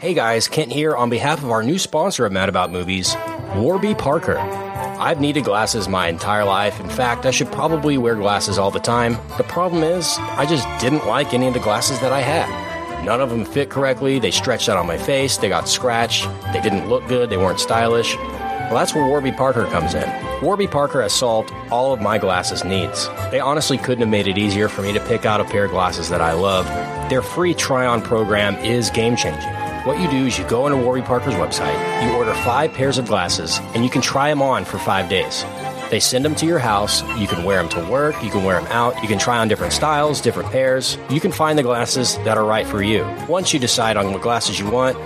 S3: Hey guys, Kent here on behalf of our new sponsor of Mad About Movies, Warby Parker. I've needed glasses my entire life. In fact, I should probably wear glasses all the time. The problem is, I just didn't like any of the glasses that I had. None of them fit correctly, they stretched out on my face, they got scratched, they didn't look good, they weren't stylish. Well, that's where Warby Parker comes in. Warby Parker has solved all of my glasses needs. They honestly couldn't have made it easier for me to pick out a pair of glasses that I love. Their free try on program is game changing. What you do is you go onto Warby Parker's website, you order five pairs of glasses, and you can try them on for five days. They send them to your house. You can wear them to work. You can wear them out. You can try on different styles, different pairs. You can find the glasses that are right for you. Once you decide on what glasses you want,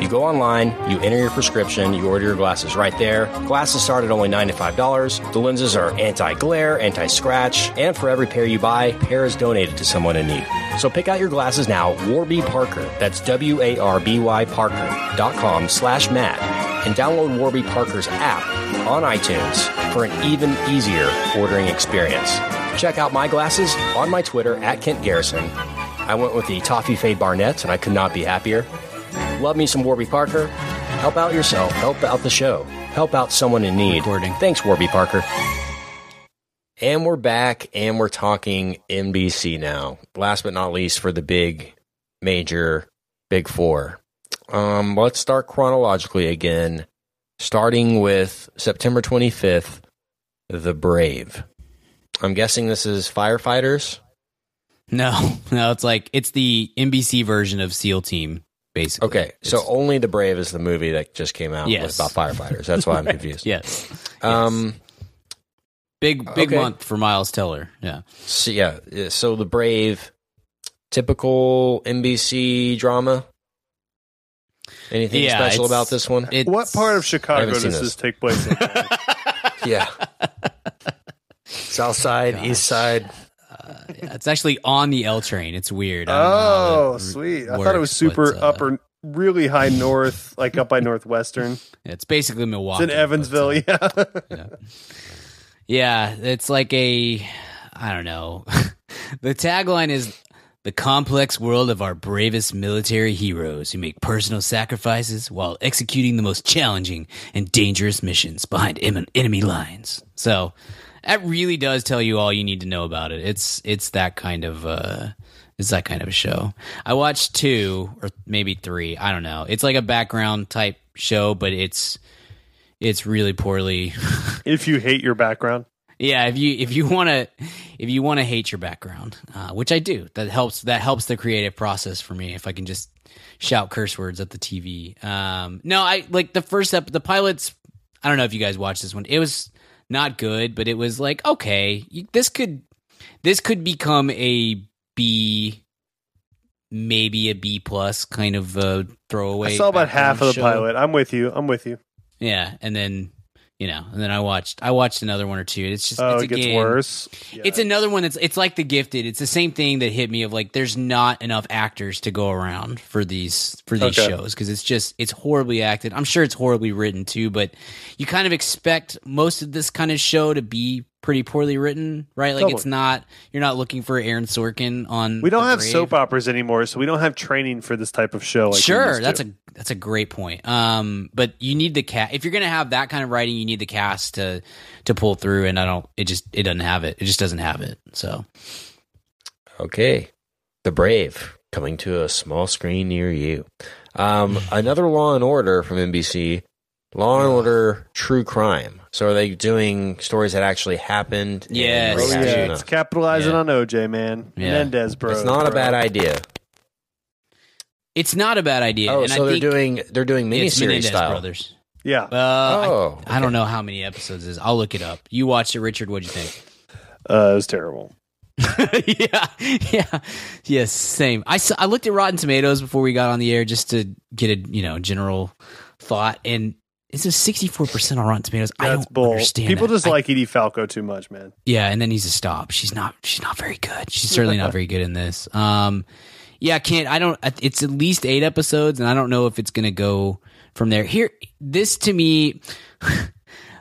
S3: You go online, you enter your prescription, you order your glasses right there. Glasses start at only $95. The lenses are anti glare, anti scratch, and for every pair you buy, a pair is donated to someone in need. So pick out your glasses now, Warby Parker. That's W A R B Y Parker.com slash Matt, And download Warby Parker's app on iTunes for an even easier ordering experience. Check out my glasses on my Twitter at Kent Garrison. I went with the Toffee Fade Barnett, and I could not be happier. Love me some Warby Parker. Help out yourself. Help out the show. Help out someone in need.
S4: Recording.
S3: Thanks, Warby Parker. And we're back, and we're talking NBC now. Last but not least, for the big, major, big four. Um, let's start chronologically again, starting with September 25th, The Brave. I'm guessing this is firefighters.
S4: No, no, it's like it's the NBC version of SEAL Team, basically.
S3: Okay, so only The Brave is the movie that just came out
S4: Yes.
S3: about firefighters. That's why I'm confused.
S4: yes,
S3: Um,
S4: big big
S3: Okay.
S4: month for Miles Teller. Yeah,
S3: so yeah, yeah, so The Brave, typical NBC drama. Anything
S4: Yeah,
S3: special about this one?
S5: What part of Chicago does this.
S3: this.
S5: take place in?
S3: yeah. South side, east side.
S4: It's actually on the L train. It's weird. I don't know how
S5: oh,
S4: that
S5: sweet. I
S4: works,
S5: thought it was super
S4: but, uh,
S5: upper, really high north, like up by Northwestern.
S4: It's basically Milwaukee.
S5: It's
S4: Milwaukee.
S5: in
S4: but,
S5: Evansville,
S4: uh,
S5: yeah.
S4: Yeah, it's like a I don't know. the tagline is the complex world of our bravest military heroes who make personal sacrifices while executing the most challenging and dangerous missions behind em- enemy lines. So that really does tell you all you need to know about it. It's it's that kind of uh it's that kind of a show. I watched two or maybe three. I don't know. It's like a background type show, but it's it's really poorly
S5: if you hate your background.
S4: Yeah, if you if you want to if you want to hate your background, uh, which I do, that helps that helps the creative process for me. If I can just shout curse words at the TV. Um, no, I like the first ep the pilots. I don't know if you guys watched this one. It was not good, but it was like okay, you, this could this could become a B, maybe a B plus kind of uh, throwaway.
S5: I saw about half of the
S4: show.
S5: pilot. I'm with you. I'm with you.
S4: Yeah, and then you know, and then I watched I watched another one or two. It's just
S5: Oh,
S4: it's
S5: it gets
S4: again-
S5: worse. Yeah.
S4: it's another one that's it's like the gifted. It's the same thing that hit me of like there's not enough actors to go around for these for these
S5: Okay.
S4: shows because it's just it's horribly acted. I'm sure it's horribly written too, but you kind of expect most of this kind of show to be pretty poorly written, right? Like
S5: Totally.
S4: it's not you're not looking for Aaron Sorkin on.
S5: we don't
S4: The
S5: have
S4: Brave.
S5: soap operas anymore, so we don't have training for this type of show. Like
S4: sure,
S5: used to.
S4: that's a that's a great point. Um, but you need the cast if you're gonna have that kind of writing, you need the cast to to pull through, and I don't. It just it doesn't have it. It just doesn't have it. So
S3: Okay. The Brave coming to a small screen near you. Um, another Law and Order from NBC. Law and Order True Crime. So are they doing stories that actually happened?
S4: Yes.
S5: Oh,
S3: rehashing
S5: yeah,
S3: them?
S5: it's capitalizing
S4: Yeah.
S5: on OJ, man.
S4: Yeah.
S5: Menendez, bro.
S3: It's not a bad idea.
S4: it's not a bad idea.
S3: Oh,
S4: and
S3: so
S4: I
S3: they're
S4: think
S3: doing they're doing
S4: it's
S3: miniseries style.
S4: Brothers.
S5: Yeah.
S4: Uh,
S3: Oh,
S4: I, I don't know how many episodes it is. I'll look it up. You watched it, Richard. What'd you think?
S5: Uh, it was terrible.
S4: yeah, yeah, yes, same. I I looked at Rotten Tomatoes before we got on the air just to get a you know general thought, and it's a sixty four percent on Rotten Tomatoes. I
S5: That's
S4: don't
S5: bull.
S4: understand.
S5: People
S4: that.
S5: just
S4: I-
S5: like Edie Falco too much, man.
S4: yeah, and then he's a stop. She's not. She's not very good. She's certainly not very good in this. Um, yeah, I can't. I don't. It's at least eight episodes, and I don't know if it's gonna go from there. Here, this to me.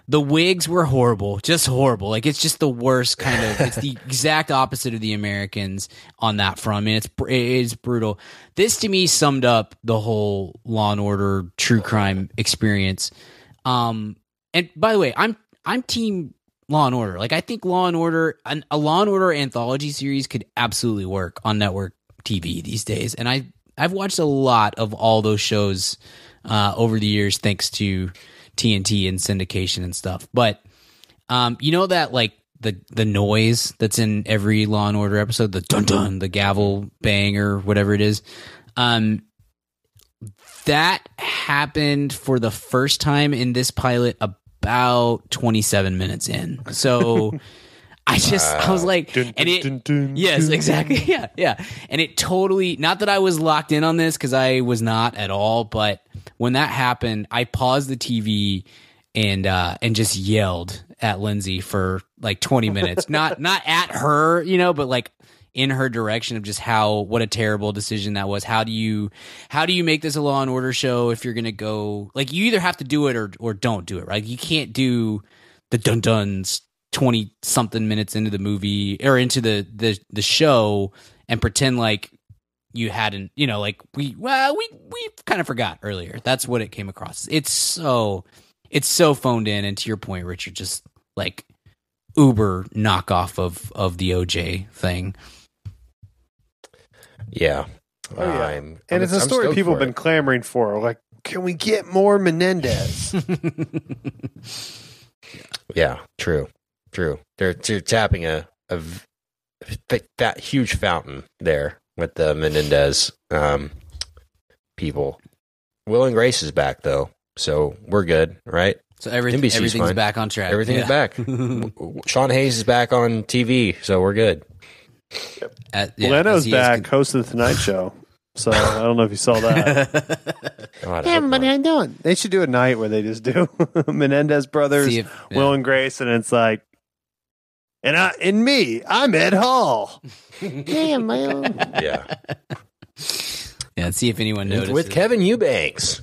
S4: The wigs were horrible, just horrible. Like it's just the worst kind of. It's the exact opposite of the Americans on that front. I mean, it's it is brutal. This to me summed up the whole Law and Order true crime experience. Um, and by the way, I'm I'm team Law and Order. Like I think Law and Order, an, a Law and Order anthology series could absolutely work on network TV these days. And I I've watched a lot of all those shows uh, over the years, thanks to TNT and syndication and stuff. But um, you know that like the the noise that's in every Law and Order episode, the dun dun, the gavel bang or whatever it is. Um, that happened for the first time in this pilot about 27 minutes in. So I just I was like
S5: Dun,
S4: and it
S5: dun, dun,
S4: Yes, exactly. Yeah, yeah. And it totally not that I was locked in on this cuz I was not at all, but when that happened, I paused the TV and uh and just yelled at Lindsay for like 20 minutes. not not at her, you know, but like in her direction of just how what a terrible decision that was. How do you how do you make this a law and order show if you're going to go like you either have to do it or or don't do it, right? You can't do the dun duns 20 something minutes into the movie or into the the the show and pretend like you hadn't, you know, like we well we we kind of forgot earlier. That's what it came across. It's so it's so phoned in and to your point Richard just like uber knockoff of of the OJ thing.
S3: Yeah.
S5: Oh, yeah.
S3: I'm,
S5: and
S3: I'm-
S5: it's a
S3: I'm
S5: story people have been
S3: it.
S5: clamoring for. Like, can we get more Menendez?
S3: Yeah, true, true. They're, they're tapping a, a that huge fountain there with the Menendez um, people. Will and Grace is back though, so we're good, right?
S4: So everything
S3: NBC's
S4: everything's
S3: fine.
S4: back on track.
S3: Everything's
S4: Yeah.
S3: back. W- w- Sean Hayes is back on TV, so we're good.
S4: At- yeah,
S5: Leno's
S4: as he is
S5: back, host of the Tonight Show. So I don't know if you saw that.
S3: God, I
S5: hey,
S3: hope
S5: everybody,
S3: not.
S5: how you doing? They should do a night where they just do Menendez brothers,
S4: if- yeah.
S5: Will and Grace, and it's like, and I, and me, I'm Edd Hall. yeah, man.
S3: yeah,
S4: yeah, see if anyone
S3: with,
S4: notices.
S3: with Kevin Eubanks.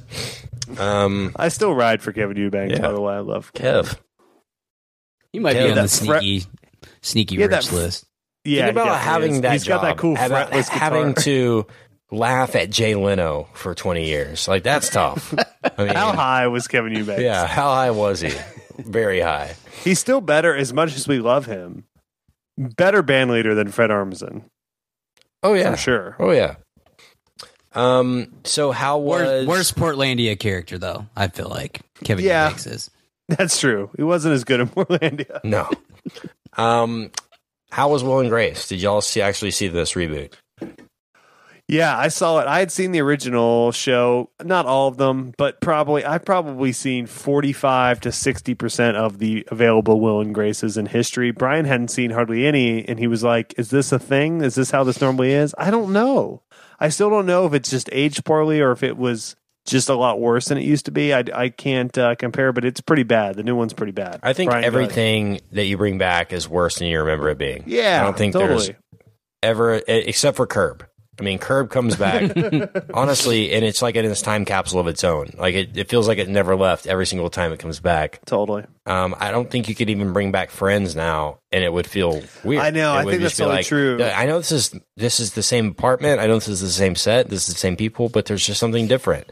S3: Um,
S5: I still ride for Kevin Eubanks.
S3: Yeah.
S5: By the way, I love.
S3: Kev,
S4: He might
S3: Yeah,
S4: be on the
S5: that fret-
S4: sneaky sneaky
S5: Yeah,
S4: rich
S5: that-
S4: list.
S5: Yeah,
S3: Think about having
S5: is.
S3: that.
S5: He's got that cool
S3: About
S5: fretless
S3: having to laugh at Jay Leno for twenty years. Like that's tough. I mean,
S5: How high was Kevin Eubanks?
S3: Yeah, how high was he? Very high.
S5: He's still better. As much as we love him, better band leader than Fred Armisen
S3: Oh yeah,
S5: for sure.
S3: Oh yeah. Um. So how was
S4: Worst, worst Portlandia character though. I feel like Kevin
S5: Yeah.
S4: Eubanks is.
S5: That's true. He wasn't as good in Portlandia.
S3: No. Um. How was Will and Grace? Did y'all see actually see this reboot?
S5: Yeah, I saw it. I had seen the original show, not all of them, but probably I've probably seen forty-five to sixty percent of the available Will and Graces in history. Brian hadn't seen hardly any, and he was like, "Is this a thing? Is this how this normally is?" I don't know. I still don't know if it's just aged poorly or if it was just a lot worse than it used to be. I, I can't uh, compare, but it's pretty bad. The new one's pretty bad.
S3: I think
S5: Brian,
S3: everything that you bring back is worse than you remember it being.
S5: Yeah,
S3: I don't think
S5: totally.
S3: there's ever, except for Curb. I mean, Curb comes back honestly, and it's like in this time capsule of its own. Like it, it feels like it never left every single time it comes back.
S5: totally.
S3: Um, I don't think you could even bring back Friends now, and it would feel weird.
S5: I know,
S3: It
S5: I think that's totally true.
S3: I know this is this is the same apartment. I know this is the same set. This is the same people, but there's just something different.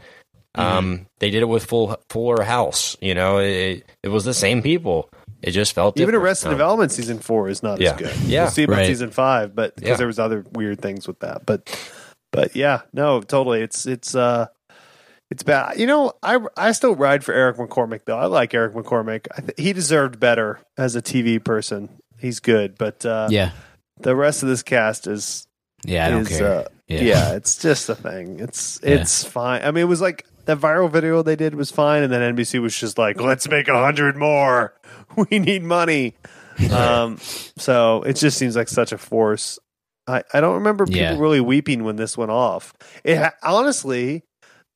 S5: Mm-hmm.
S3: Um, they did it with Full Fuller House. You know, it it was the same people. It just felt
S5: Even
S3: different.
S5: Arrested
S3: Um,
S5: Development season four is not
S3: Yeah.
S5: as good.
S3: Yeah.
S5: we'll see about
S4: Right.
S5: season five, but because
S3: Yeah.
S5: there was other weird things with that. But but yeah, no, totally. It's it's uh it's bad. You know, I I still ride for Eric McCormack though. I like Eric McCormack. I th- he deserved better as a TV person. He's good, but uh,
S4: Yeah.
S5: the rest of this cast is
S4: Yeah, I don't
S5: is,
S4: care.
S5: Uh,
S4: Yeah.
S5: yeah. it's just a thing. It's
S4: Yeah.
S5: it's fine. I mean, it was like that viral video they did was fine, and then NBC was just like, "Let's make a hundred more. We need money." um, so it just seems like such a force. I, I don't remember people
S4: Yeah.
S5: really weeping when this went off. It honestly,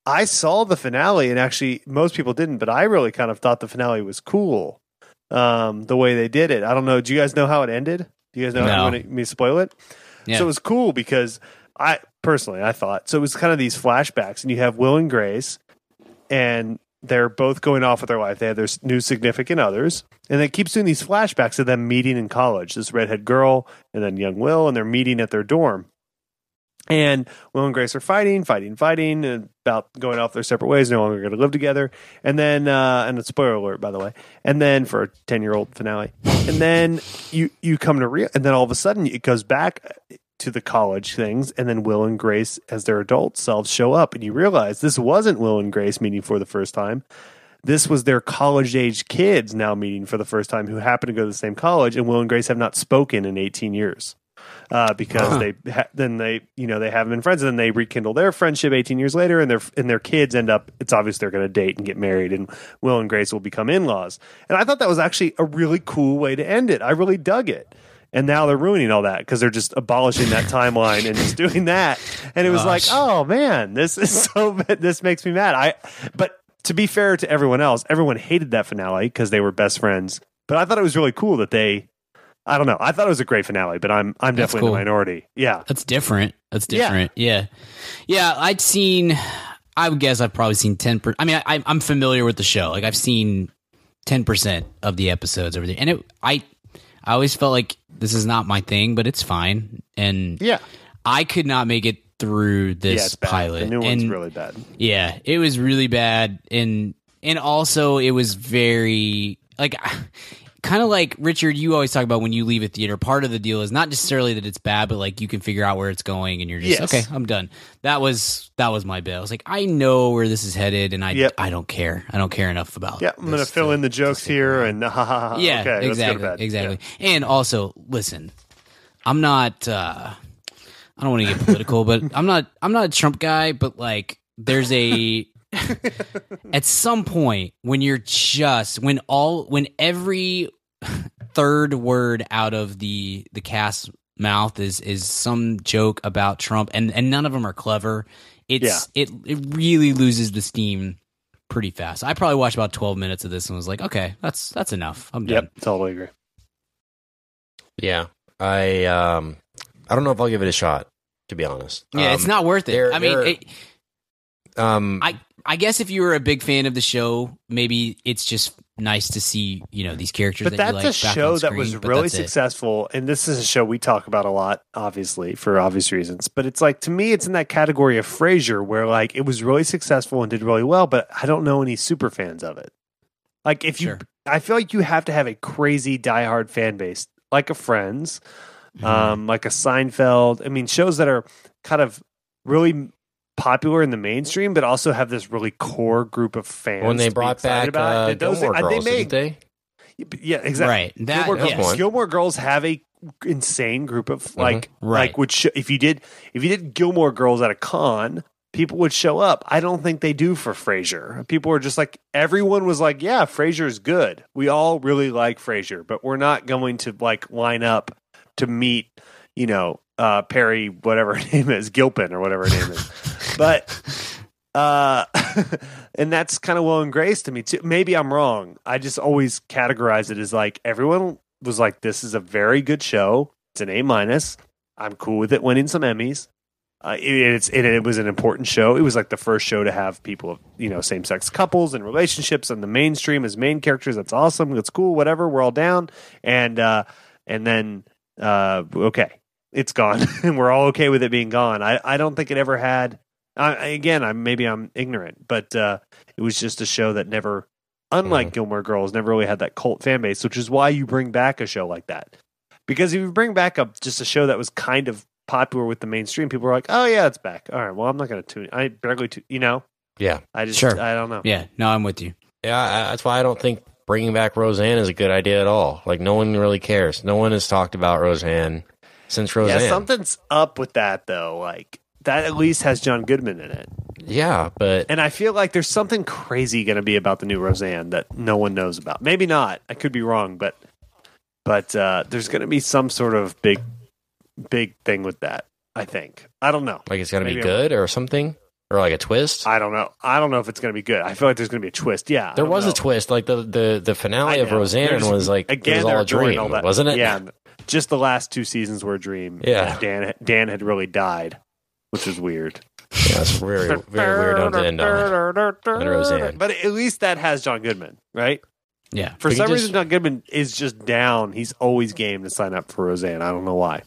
S5: I saw the finale, and actually, most people didn't, but I really kind of thought the finale was cool. Um, the way they did it. I don't know. Do you guys know how it ended? Do you guys know?
S4: No.
S5: how you want me to spoil it?
S4: Yeah.
S5: So it was cool because I personally I thought so. It was kind of these flashbacks, and you have Will and Grace, and they're both going off with their life. They have their new significant others, and it keeps doing these flashbacks of them meeting in college. This redhead girl, and then young Will, and they're meeting at their dorm. And Will and Grace are fighting, fighting, fighting about going off their separate ways, no longer going to live together. And then, uh, and a spoiler alert, by the way. And then for a ten-year-old finale, and then you you come to real, and then all of a sudden it goes back to the college things, and then Will and Grace, as their adult selves, show up, and you realize this wasn't Will and Grace meeting for the first time. This was their college age kids now meeting for the first time who happen to go to the same college, and Will and Grace have not spoken in 18 years uh, because they ha- then they you know they haven't been friends, and then they rekindle their friendship 18 years later, and their and their kids end up. It's obvious they're going to date and get married, and Will and Grace will become in laws. And I thought that was actually a really cool way to end it. I really dug it. And now they're ruining all that because they're just abolishing that timeline and just doing that. And it was like, oh man, this is so. This makes me mad. I but to be fair to everyone else, everyone hated that finale because they were best friends. But I thought it was really cool that they. I don't know. I thought it was a great finale, but I'm I'm
S4: That's
S5: definitely in
S4: cool.
S5: the minority. Yeah,
S4: That's different. That's
S5: Yeah.
S4: different. Yeah. yeah. I'd seen. I would guess I've probably seen ten. Per, I mean, I, I'm familiar with the show. Like I've seen ten percent of the episodes over there, and it. I. I always felt like this is not my thing, but it's fine. And
S5: yeah,
S4: I could not make it through this
S5: bad.
S4: pilot.
S5: The new one's
S4: and
S5: really bad.
S4: yeah, it was really bad, and and also it was very like kind of like Richard. You always talk about when you leave a theater. Part of the deal is not necessarily that it's bad, but like you can figure out where it's going, and you're just
S5: Yes.
S4: okay. I'm done. That was that was my bit. I was like, I know where this is headed, and I
S5: Yep.
S4: I don't care. I don't care enough about.
S5: Yeah, I'm going to fill
S4: to-
S5: in the jokes here and ha ha ha.
S4: yeah,
S5: okay, let's go to
S4: exactly, exactly. And also, listen, I'm not. uh I don't want to get political, but I'm not. I'm not a Trump guy. But like, there's a at some point when you're just when all when every third word out of the the cast's mouth is is some joke about Trump, and and none of them are clever. It's it it really loses the steam pretty fast. I probably watched about 12 minutes of this and was like, okay, that's that's enough. I'm done.
S5: Yep, totally agree.
S3: Yeah, I um, I don't know if I'll give it a shot. To be honest,
S4: Yeah, it's
S3: Um,
S4: not worth it.
S3: there-
S4: I mean, it,
S3: Um,
S4: I I guess if you were a big fan of the show, maybe it's just nice to see you know these characters.
S5: But
S4: that
S5: that's
S4: you
S5: a
S4: back
S5: show
S4: on
S5: that
S4: screen,
S5: was really
S4: that's it.
S5: successful, and this is a show we talk about a lot, obviously for obvious reasons. But it's like to me, it's in that category of Frasier, where like it was really successful and did really well, but I don't know any super fans of it. Like if you,
S4: Sure.
S5: I feel like you have to have a crazy diehard fan base, like a Friends,
S4: Mm-hmm.
S5: um, like a Seinfeld. I mean, shows that are kind of really popular in the mainstream, but also have this really core group of fans.
S3: when they brought back
S5: about.
S3: uh,
S5: those-
S3: Gilmore
S5: uh,
S3: Girls,
S5: they
S3: didn't
S5: made,
S3: they?
S5: yeah, exactly.
S4: Right. That
S5: Gilmore,
S4: yes.
S5: Girls, Gilmore Girls have a insane group of like
S4: Right.
S5: like would sh- if you did if you did Gilmore Girls at a con, people would show up. I don't think they do for Frasier. People were just like everyone was like, yeah, Frasier's good. We all really like Frasier, but we're not going to like line up to meet, you know, uh Peri whatever her name is, Gilpin or whatever her name is. but uh and that's kind of Will and Grace to me too. Maybe I'm wrong. I just always categorize it as like everyone was like, "This is a very good show. It's an A minus. I'm cool with it winning some Emmys. Uh, it, it's it, it was an important show. It was like the first show to have people, of you know, same sex couples and relationships in the mainstream as main characters. That's awesome. That's cool. Whatever. We're all down. And uh, and then uh, okay, it's gone, and we're all okay with it being gone. I I don't think it ever had. I, again, I'm maybe I'm ignorant, but uh, it was just a show that never, unlike Gilmore Girls, never really had that cult fan base, which is why you bring back a show like that. Because if you bring back a just a show that was kind of popular with the mainstream, people are like, "Oh yeah, it's back." All right, well, I'm not going to tune. I barely, tu- you know,
S3: Yeah,
S5: I just,
S4: Sure.
S5: I don't know.
S4: Yeah, no, I'm with you.
S3: yeah. I, that's why I don't think bringing back Roseanne is a good idea at all. Like no one really cares. No one has talked about Roseanne since Roseanne.
S5: Yeah, something's up with that though. Like that at least has John Goodman in it.
S3: Yeah, but
S5: And I feel like there's something crazy going to be about the new Roseanne that no one knows about. Maybe not. I could be wrong, but but uh, there's going to be some sort of big big thing with that. I think. I don't know.
S3: like it's gonna be good or something, or like a twist.
S5: I don't know. I don't know if it's going to be good. I feel like there's going to be a twist. Yeah,
S3: there was
S5: know.
S3: a twist. Like the the the finale of. Roseanne
S5: There's-
S3: was like
S5: again
S3: it was all a dream,
S5: all that-
S3: wasn't it?
S5: Yeah, just the last two seasons were a dream.
S3: Yeah.
S5: Dan Dan had really died, which is weird.
S3: Yeah, it's very very weird on to end on. And Roseanne.
S5: But at least that has John Goodman, right?
S4: Yeah,
S5: For
S3: But he
S5: some
S3: just-
S5: reason, John Goodman is just down. He's always game to sign up for Roseanne. I don't know why.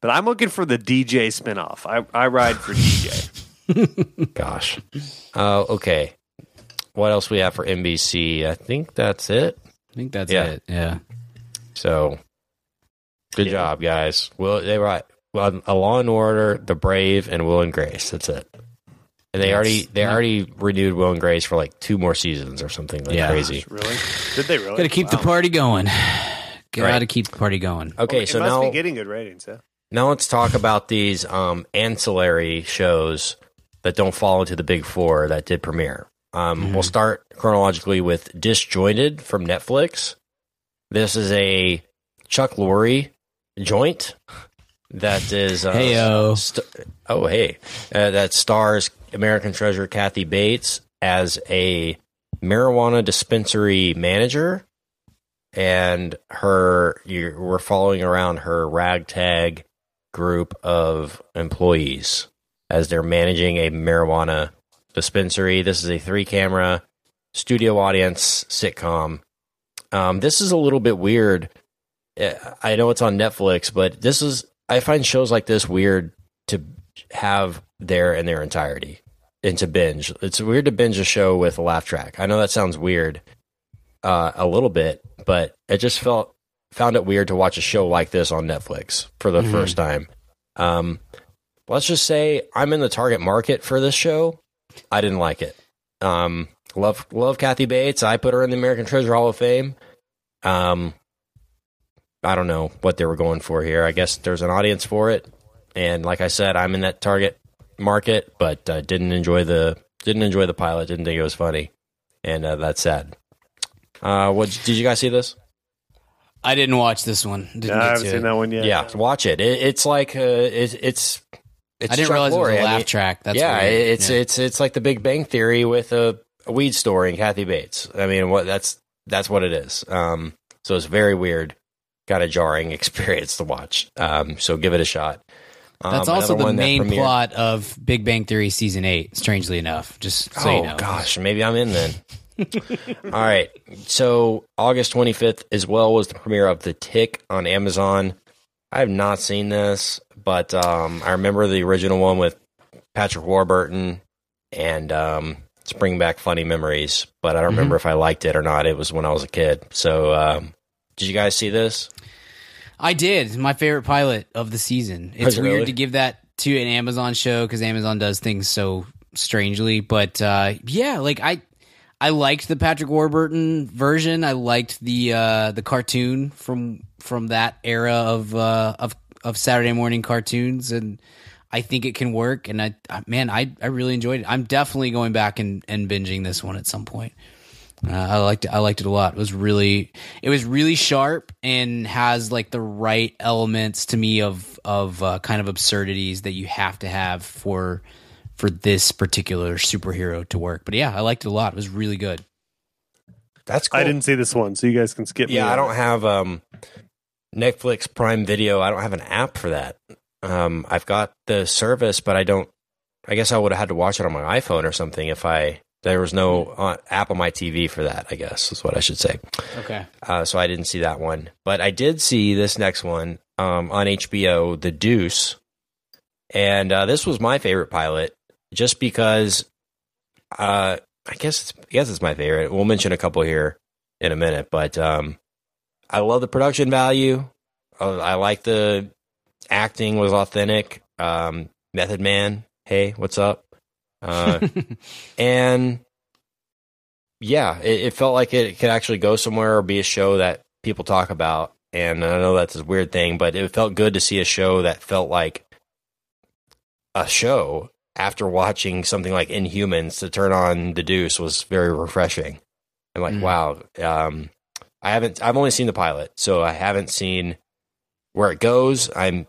S5: But I'm looking for the DJ spinoff. I, I ride for DJ.
S3: Gosh. Uh, okay. What else we have for NBC? I think that's it.
S4: I think that's
S3: Yeah.
S4: it. Yeah,
S3: So, good
S5: Yeah.
S3: job, guys. Well, they were well, a Law and Order, The Brave, and Will and Grace. That's it. And they
S4: Yes.
S3: already they
S4: Yeah.
S3: already renewed Will and Grace for like two more seasons or something like
S4: Yeah.
S3: crazy.
S5: Really? Did they really?
S4: got to keep the party going. Got
S3: Right.
S4: to keep the party going.
S3: Okay,
S5: it
S3: so
S5: must
S3: now
S5: be getting good ratings. Yeah.
S3: now let's talk about these um, ancillary shows that don't fall into the big four that did premiere. Um, We'll start chronologically with Disjointed from Netflix. This is a Chuck Lorre joint that is uh,
S4: Heyo.
S3: st- oh hey uh, that stars American Treasure Kathy Bates as a marijuana dispensary manager, and her you we're following around her ragtag group of employees as they're managing a marijuana dispensary. This is a three camera studio audience sitcom. Um, this is a little bit weird. Uh, I know it's on Netflix, but this is I find shows like this weird to have there in their entirety and to binge. It's weird to binge a show with a laugh track. I know that sounds weird, uh, a little bit, but it just felt found it weird to watch a show like this on Netflix for the first time. Um, let's just say I'm in the target market for this show. I didn't like it. Um, love love Kathy Bates. I put her in the American Treasure Hall of Fame. Um, I don't know what they were going for here. I guess there's an audience for it, and like I said, I'm in that target market, but uh, didn't enjoy the didn't enjoy the pilot. Didn't think it was funny, and uh, that's sad. Uh, what did you guys see this?
S4: I didn't watch this one. Didn't
S5: I haven't seen
S4: it.
S5: that one yet.
S3: Yeah, watch it. it it's like uh, it, it's it's.
S4: I didn't
S3: Chuck
S4: realize it was
S3: Lorre.
S4: a
S3: I
S4: laugh
S3: mean,
S4: track. That's
S3: yeah,
S4: weird.
S3: it's
S4: Yeah.
S3: it's it's like the Big Bang Theory with a, a weed story and Kathy Bates. I mean, what that's that's what it is. Um, so it's very weird, kind a jarring experience to watch. Um, so give it a shot. Um,
S4: That's also the main plot of Big Bang Theory season eight. Strangely enough, just so
S3: oh
S4: you know.
S3: gosh, maybe I'm in then. All right. So August 25th as well was the premiere of The Tick on Amazon. I have not seen this, but um, I remember the original one with Patrick Warburton and um, it's bringing back funny memories. But I don't remember if I liked it or not. It was when I was a kid. So um, did you guys see this?
S4: I did. My favorite pilot of the season. It's
S3: it
S4: weird
S3: really?
S4: to give that to an Amazon show because Amazon does things so strangely. But uh, yeah, like I, I liked the Patrick Warburton version. I liked the uh, the cartoon from from that era of uh, of of Saturday morning cartoons, and I think it can work. And I man, I I really enjoyed it. I'm definitely going back and, and binging this one at some point. Uh, I liked it. I liked it a lot. It was really, it was really sharp and has like the right elements to me of of uh, kind of absurdities that you have to have for for this particular superhero to work. But yeah, I liked it a lot. It was really good.
S3: That's cool.
S5: I didn't see this one, so you guys can skip. me
S3: Yeah, I don't have um, Netflix Prime Video. I don't have an app for that. Um, I've got the service, but I don't. I guess I would have had to watch it on my iPhone or something if I there was no uh, app on my TV for that. I guess is what I should say.
S4: Okay.
S3: Uh, so I didn't see that one, but I did see this next one um, on HBO, The Deuce, and uh, this was my favorite pilot just because. Uh, I guess it's, I guess it's my favorite. We'll mention a couple here in a minute, but um, I love the production value. Uh, I like the acting was authentic. Um, Method Man, hey, what's up? Uh, and yeah, it, it felt like it could actually go somewhere or be a show that people talk about. And I know that's a weird thing, but it felt good to see a show that felt like a show after watching something like Inhumans to turn on The Deuce was very refreshing. I'm like,
S4: Mm.
S3: wow. Um, I haven't. I've only seen the pilot, so I haven't seen where it goes. I'm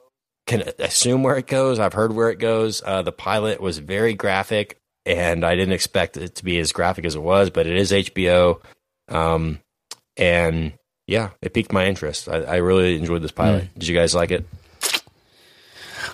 S3: can assume where it goes. I've heard where it goes. Uh, the pilot was very graphic, and I didn't expect it to be as graphic as it was. But it is HBO, um, and yeah, it piqued my interest. I, I really enjoyed this pilot. Did you guys like it?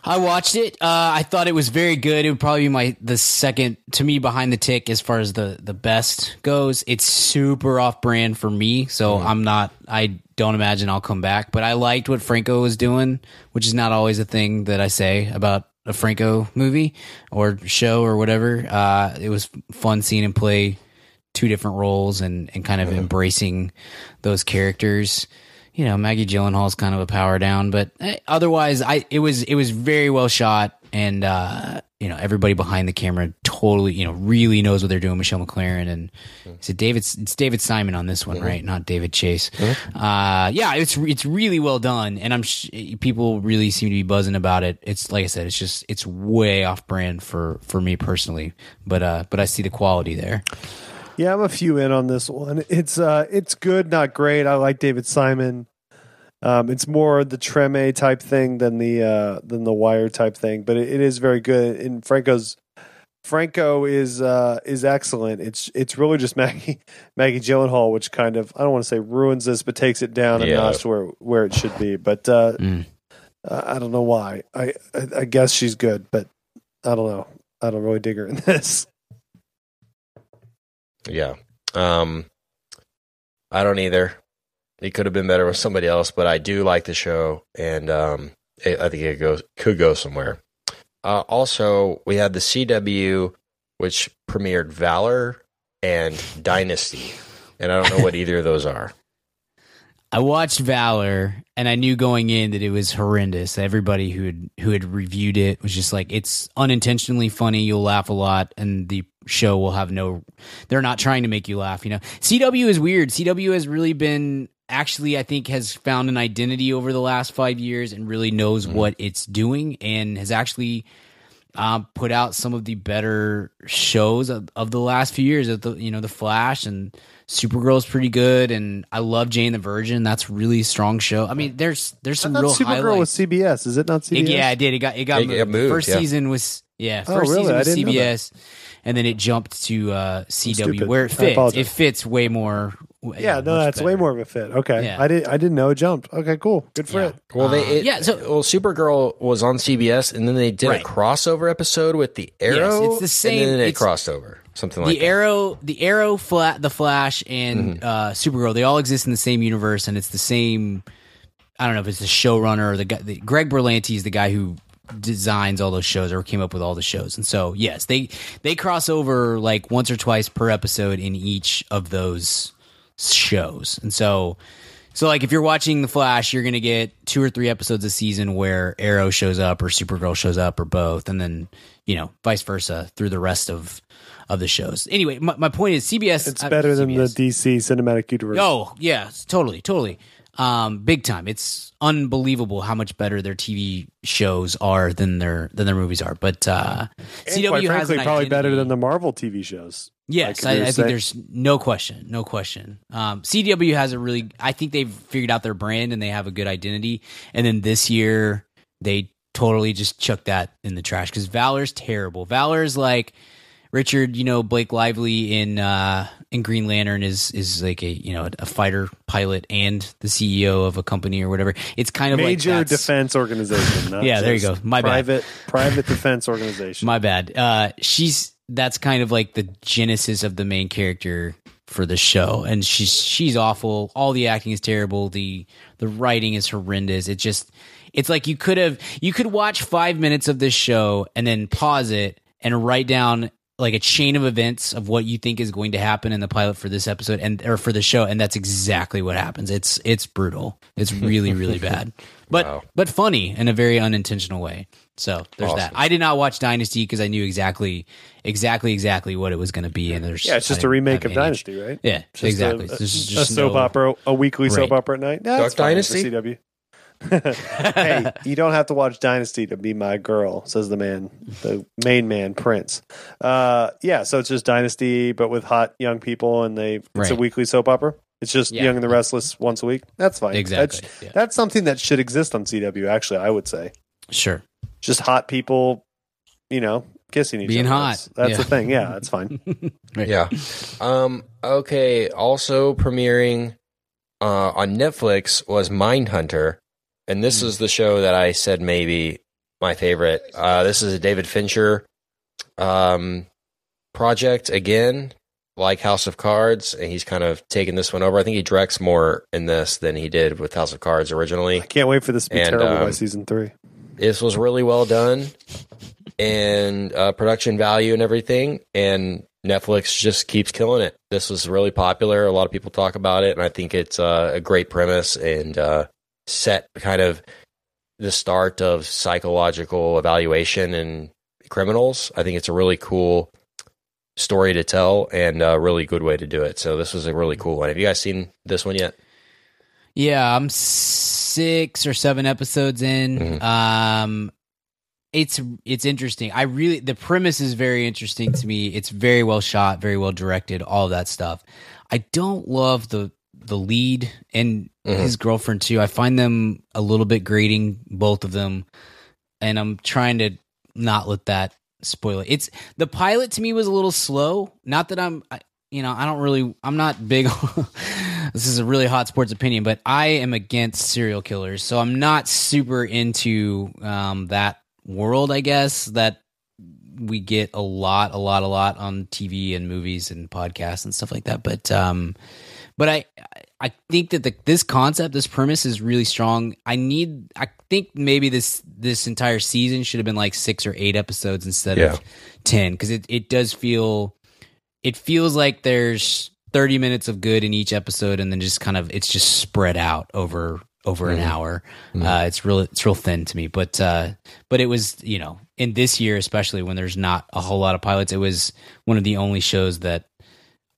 S4: I watched it. Uh, I thought it was very good. It would probably be my the second to me behind the tick as far as the the best goes. It's super off brand for me, so I'm not. I don't imagine I'll come back. But I liked what Franco was doing, which is not always a thing that I say about a Franco movie or show or whatever. Uh, it was fun seeing him play two different roles and and kind of embracing those characters you know Maggie Gyllenhaal's kind of a power down, but eh, otherwise, I it was it was very well shot, and uh, you know everybody behind the camera totally you know really knows what they're doing. Michelle MacLaren and is it David? It's David Simon on this one, right? Not David Chase. Uh, yeah, it's it's really well done, and I'm sh- people really seem to be buzzing about it. It's like I said, it's just it's way off brand for for me personally, but uh, but I see the quality there.
S5: Yeah, I'm a few in on this one. It's uh, it's good, not great. I like David Simon. Um, it's more the treme type thing than the uh, than the wire type thing, but it, it is very good. And Franco's Franco is uh, is excellent. It's it's really just Maggie Maggie Gyllenhaal, which kind of I don't want to say ruins this, but takes it down a
S3: Yeah.
S5: notch to where where it should be. But uh,
S4: Mm.
S5: I I don't know why. I, I I guess she's good, but I don't know. I don't really dig her in this.
S3: Yeah. Um, I don't either. It could have been better with somebody else, but I do like the show, and um, it, I think it goes could go somewhere. Uh, also, we had the CW, which premiered Valor and Dynasty, and I don't know what either of those are.
S4: I watched Valor, and I knew going in that it was horrendous. Everybody who had who had reviewed it was just like, "It's unintentionally funny. You'll laugh a lot, and the show will have no. They're not trying to make you laugh. You know, CW is weird. CW has really been actually, I think, has found an identity over the last five years and really knows what it's doing, and has actually um, put out some of the better shows of, of the last few years. Of the you know the Flash and Supergirl's pretty good, and I love Jane the Virgin. That's a really strong show. I mean, there's there's some real
S5: Supergirl was
S4: highlights.
S5: CBS. Is it not CBS?
S4: It- yeah, it did. It got it got
S3: It-
S4: moved.
S3: it moved,
S4: First
S3: yeah.
S4: season was yeah.
S5: Oh,
S4: First
S5: really?
S4: season was
S5: didn't know that.
S4: CBS, and then it jumped to uh, CW
S5: stupid.
S4: where it fits. It fits way more.
S5: Yeah, no,
S4: much
S5: that's way more of a fit. Okay,
S4: Yeah.
S5: I did. I didn't know it jumped. Okay, cool. Good for
S4: Yeah.
S5: it.
S3: Well, they
S4: Uh,
S3: it,
S4: yeah, so-
S3: well, Supergirl was on CBS, and then they did
S4: Right.
S3: a crossover episode with the Arrow.
S4: it's the same-
S3: And then it crossed over, something like
S4: the
S3: that.
S4: arrow the arrow flat the flash and
S3: Mm-hmm.
S4: uh supergirl they all exist in the same universe and it's the same i don't know if it's the showrunner or the guy the, greg berlanti is the guy who designs all those shows or came up with all the shows and so yes they they cross over like once or twice per episode in each of those shows and so so like if you're watching the flash you're gonna get two or three episodes a season where arrow shows up or supergirl shows up or both and then you know vice versa through the rest of of the shows anyway my, my point is cbs
S5: It's better than the DC cinematic universe.
S4: Oh, yeah, totally, totally. Um, big time. It's unbelievable how much better their TV shows are than their than their movies are. But uh, CW
S5: quite
S4: has
S5: frankly,
S4: an
S5: probably better than the Marvel TV shows.
S4: Yes,
S5: I
S4: I, I think there's no question, no question. Um, CW has a really, I think they've figured out their brand and they have a good identity. And then this year, they totally just chucked that in the trash because Valor's terrible. Valor's like Richard, you know, Blake Lively in uh, in Green Lantern is is like a you know a fighter pilot and the CEO of a company or whatever. It's kind of
S5: Major
S4: like
S5: defense organization.
S4: Yeah, there you go. My bad.
S5: private private defense organization.
S4: My bad. Uh, she's that's kind of like the genesis of the main character for the show, and she's she's awful. All the acting is terrible. the The writing is horrendous. It just it's like you could have you could watch five minutes of this show and then pause it and write down like a chain of events of what you think is going to happen in the pilot for this episode and or for the show and that's exactly what happens it's it's brutal it's really really bad but
S3: Wow.
S4: but funny in a very unintentional way so there's that i did not watch dynasty because i knew exactly exactly exactly what it was going to be and there's
S5: yeah, it's just a remake of
S4: any-
S5: Dynasty, right?
S4: yeah
S5: Just
S4: exactly
S5: A,
S4: There's
S5: a
S4: just
S5: soap
S4: no-
S5: opera, a weekly soap opera at night. That's
S3: Duck
S5: fine
S3: Dynasty?
S5: CW. hey, you don't have to watch Dynasty to be my girl, says the man, the main man, Prince. Uh, yeah, so it's just Dynasty, but with hot young people, and they it's a weekly soap opera. It's just
S4: Yeah.
S5: Young and the Restless once a week. That's fine.
S4: Exactly,
S5: That's,
S4: yeah.
S5: that's something that should exist on CW. Actually, I would say
S4: sure
S5: just hot people, you know, kissing each
S4: Being
S5: other.
S4: hot.
S5: That's, that's
S4: Yeah.
S5: the thing. Yeah, that's fine.
S3: Yeah. Um. Okay. Also premiering uh, on Netflix was Mindhunter, and this
S4: Hmm.
S3: is the show that I said maybe my favorite. Uh, this is a David Fincher um, project again, like House of Cards, and he's kind of taken this one over. I think he directs more in this than he did with House of Cards originally.
S5: I can't wait for this to be
S3: And,
S5: terrible by
S3: um,
S5: season three.
S3: This was really well done and uh, production value and everything. And Netflix just keeps killing it. This was really popular. A lot of people talk about it, and I think it's uh, a great premise and uh, set kind of the start of psychological evaluation in criminals. I think it's a really cool story to tell and a really good way to do it. So this was a really cool one. Have you guys seen this one yet?
S4: Yeah, I'm six or seven episodes in.
S3: Mhm.
S4: Um, it's it's interesting. I really the premise is very interesting to me. It's very well shot, very well directed, all that stuff. I don't love the the lead, and
S3: Mhm.
S4: his girlfriend too. I find them a little bit grating, both of them, and I'm trying to not let that spoil it. It's the pilot to me was a little slow. Not that I'm, I, you know, I don't really, I'm not big. this is a really hot sports opinion, but I am against serial killers, so I'm not super into um, that world. I guess that we get a lot, a lot, a lot on TV and movies and podcasts and stuff like that. But um, but I I think that the, this concept, this premise is really strong. I need. I think maybe this this entire season should have been like six or eight episodes instead
S3: Yeah.
S4: of ten because it it does feel it feels like there's 30 minutes of good in each episode and then just kind of it's just spread out over over an hour uh it's real it's real thin to me but uh but it was you know in this year especially when there's not a whole lot of pilots it was one of the only shows that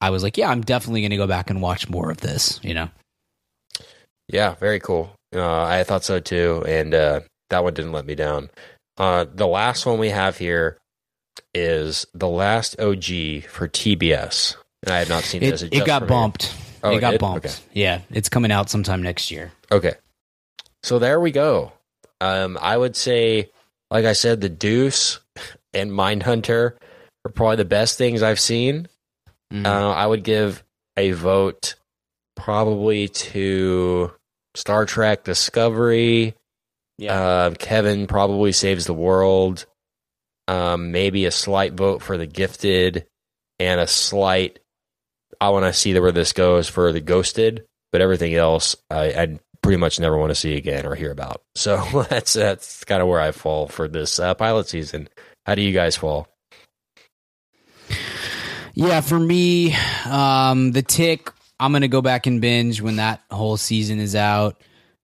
S4: i was like yeah i'm definitely going to go back and watch more of this you know
S3: Yeah, very cool. Uh, I thought so too, and uh, that one didn't let me down. Uh, the last one we have here is the last OG for TBS, and I have not seen
S4: it,
S3: this.
S4: it got bumped
S3: Oh,
S4: it
S3: it
S4: got
S3: did?
S4: bumped
S3: Okay.
S4: yeah it's coming out sometime next year
S3: Okay, so there we go. Um, I would say, like I said, the Deuce and Mindhunter are probably the best things I've seen.
S4: Mhm.
S3: Uh, I would give a vote probably to Star Trek Discovery.
S4: Yeah.
S3: Um, Kevin probably saves the world. Um, maybe a slight vote for the Gifted, and a slight. I want to see where this goes for the Ghosted, but everything else I, I pretty much never want to see again or hear about. So that's that's kind of where I fall for this uh, pilot season. How do you guys fall?
S4: Yeah, for me, um, the tick. I'm gonna go back and binge when that whole season is out.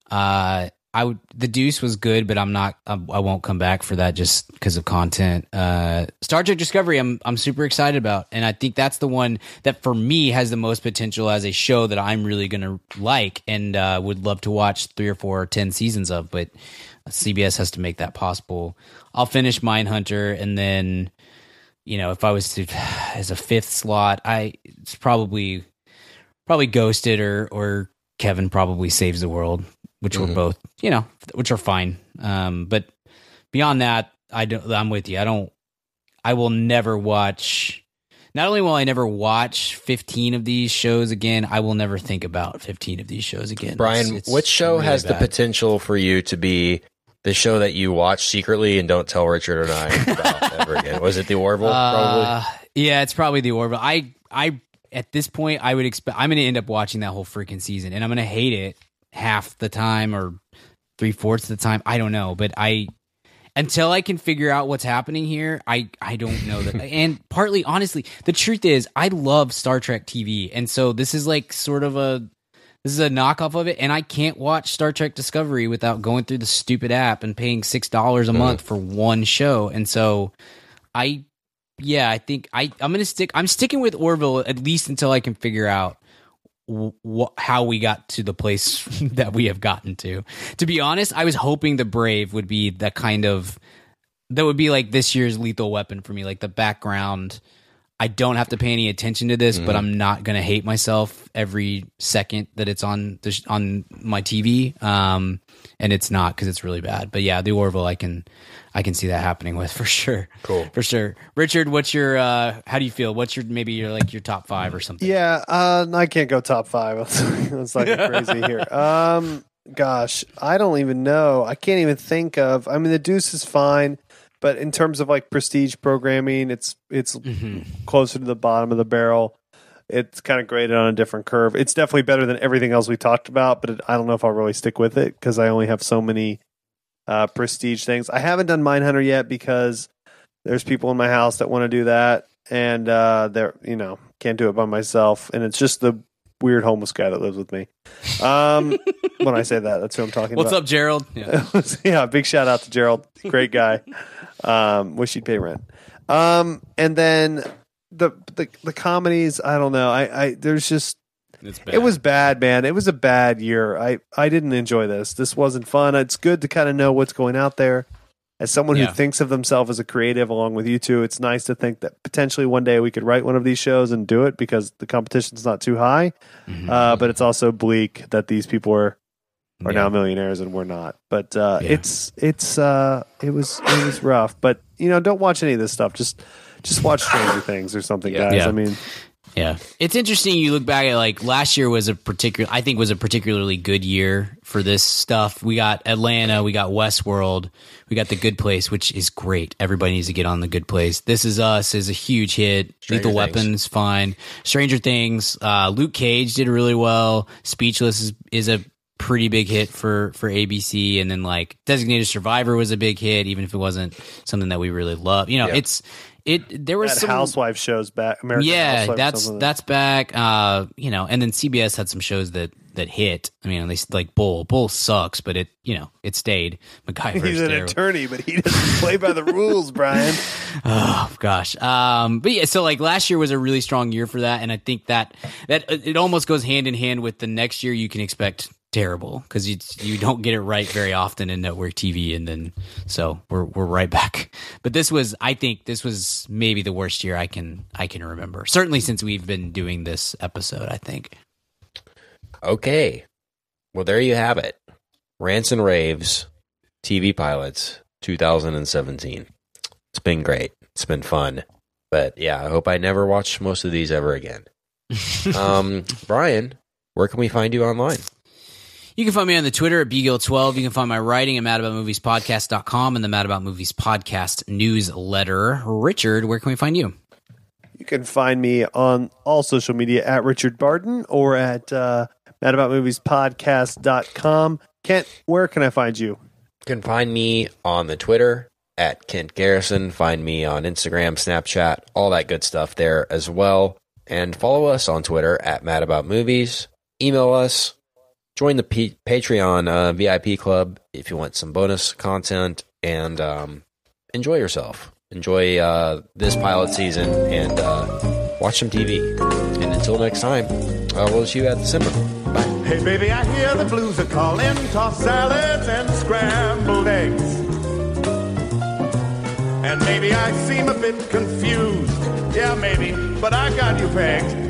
S4: Uh, I would. The Deuce was good, but I'm not. I, I won't come back for that just because of content. Uh, Star Trek Discovery. I'm I'm super excited about, and I think that's the one that for me has the most potential as a show that I'm really gonna like and uh, would love to watch three or four or ten seasons of. But CBS has to make that possible. I'll finish Mindhunter and then you know, if I was to as a fifth slot, I it's probably probably Ghosted or or Kevin probably saves the world, which were
S3: Mhm.
S4: both you know, which are fine. Um, but beyond that, I don't. I'm with you. I don't. I will never watch. Not only will I never watch 15 of these shows again, I will never think about 15 of these shows again.
S3: Brian,
S4: It's- it's
S3: which show
S4: really
S3: has the potential for you to be the show that you watch secretly and don't tell Richard and I about ever again? Was it the Orville? probably.
S4: Uh, yeah, it's probably the Orville. I, I, at this point, I would expect I'm going to end up watching that whole freaking season, and I'm going to hate it half the time or three fourths of the time. I don't know, but I, until I can figure out what's happening here, I, I don't know that. and partly, honestly, the truth is, I love Star Trek TV, and so this is like sort of a. This is a knockoff of it, and I can't watch Star Trek Discovery without going through the stupid app and paying six dollars a mm. month for one show. And so, I yeah, I think I I'm gonna stick. I'm sticking with Orville at least until I can figure out wh- wh- how we got to the place that we have gotten to. To be honest, I was hoping the Brave would be the kind of that would be like this year's Lethal Weapon for me, like the background. I don't have to pay any attention to this, but I'm not gonna hate myself every second that it's on the sh- on my TV. Um, and it's not because it's really bad. But yeah, the Orville, I can I can see that happening with for sure.
S3: Cool.
S4: for sure. Richard, what's your uh, how do you feel? What's your maybe your like your top five or something?
S5: Yeah, uh, I can't go top five. Let's crazy here. Um, gosh, I don't even know. I can't even think of. I mean, the Deuce is fine, but in terms of like prestige programming, it's it's
S4: Mhm.
S5: closer to the bottom of the barrel. It's kind of graded on a different curve. It's definitely better than everything else we talked about, but it, I don't know if I'll really stick with it because I only have so many uh, prestige things. I haven't done Mindhunter yet because there's people in my house that want to do that, and uh, they're you know can't do it by myself, and it's just the weird homeless guy that lives with me. Um, when I say that, that's who I'm talking
S4: What's
S5: about.
S4: What's up, Gerald? Yeah.
S5: yeah, big shout out to Gerald, great guy. Um, wish you'd pay rent. Um, and then the the the comedies, I don't know. I, I there's just it was bad, man. It was a bad year. I I didn't enjoy this. This wasn't fun. It's good to kind of know what's going out there, as someone who
S4: Yeah.
S5: thinks of themselves as a creative along with you two, it's nice to think that potentially one day we could write one of these shows and do it because the competition's not too high.
S4: Mm-hmm.
S5: Uh, but it's also bleak that these people are are
S4: Yeah.
S5: now millionaires and we're not. But uh,
S4: Yeah.
S5: it's it's uh, it was it was rough. But you know, don't watch any of this stuff. Just just watch Stranger Things or something,
S3: Yeah.
S5: guys. I mean,
S4: Yeah, it's interesting. You look back at like last year was a particular. I think was a particularly good year for this stuff. We got Atlanta, we got Westworld, we got The Good Place, which is great. Everybody needs to get on The Good Place. This is Us is a huge hit.
S3: Stranger
S4: Lethal
S3: Things.
S4: Weapons, fine. Stranger Things, uh, Luke Cage did really well. Speechless is is a pretty big hit for for ABC, and then like Designated Survivor was a big hit, even if it wasn't something that we really love. You know,
S3: Yeah.
S4: it's it. There was
S5: that
S4: some
S5: housewife shows back. American
S4: yeah, that's that's back. Uh, you know, and then CBS had some shows that that hit. I mean, they like Bull. Bull sucks, but it you know it stayed. MacGyver's
S5: He's an
S4: terrible.
S5: attorney, but he doesn't play by the rules, Brian.
S4: Oh gosh. Um, but yeah, so like last year was a really strong year for that, and I think that that it almost goes hand in hand with the next year. You can expect terrible because you you don't get it right very often in network TV, and then so we're we're right back. But this was, I think, this was maybe the worst year I can I can remember. Certainly since we've been doing this episode, I think.
S3: Okay. Well, there you have it. Rants and Raves, TV pilots, 2017. It's been great. It's been fun. But yeah, I hope I never watch most of these ever again. um, Brian, where can we find you online?
S4: You can find me on the Twitter at bgill12. You can find my writing at madaboutmoviespodcast.com and the Mad About Movies podcast newsletter. Richard, where can we find you?
S5: You can find me on all social media at Richard Barden or at uh, madaboutmoviespodcast.com. Kent, where can I find you?
S3: You can find me on the Twitter at Kent Garrison. Find me on Instagram, Snapchat, all that good stuff there as well. And follow us on Twitter at Mad About Movies. Email us. Join the P- Patreon uh, VIP club if you want some bonus content and um, enjoy yourself. Enjoy uh, this pilot season and uh, watch some TV. And until next time, uh, we'll see you at the December. Bye.
S1: Hey, baby, I hear the blues are calling. Toss salads and scrambled eggs. And maybe I seem a bit confused. Yeah, maybe, but I got you pegged.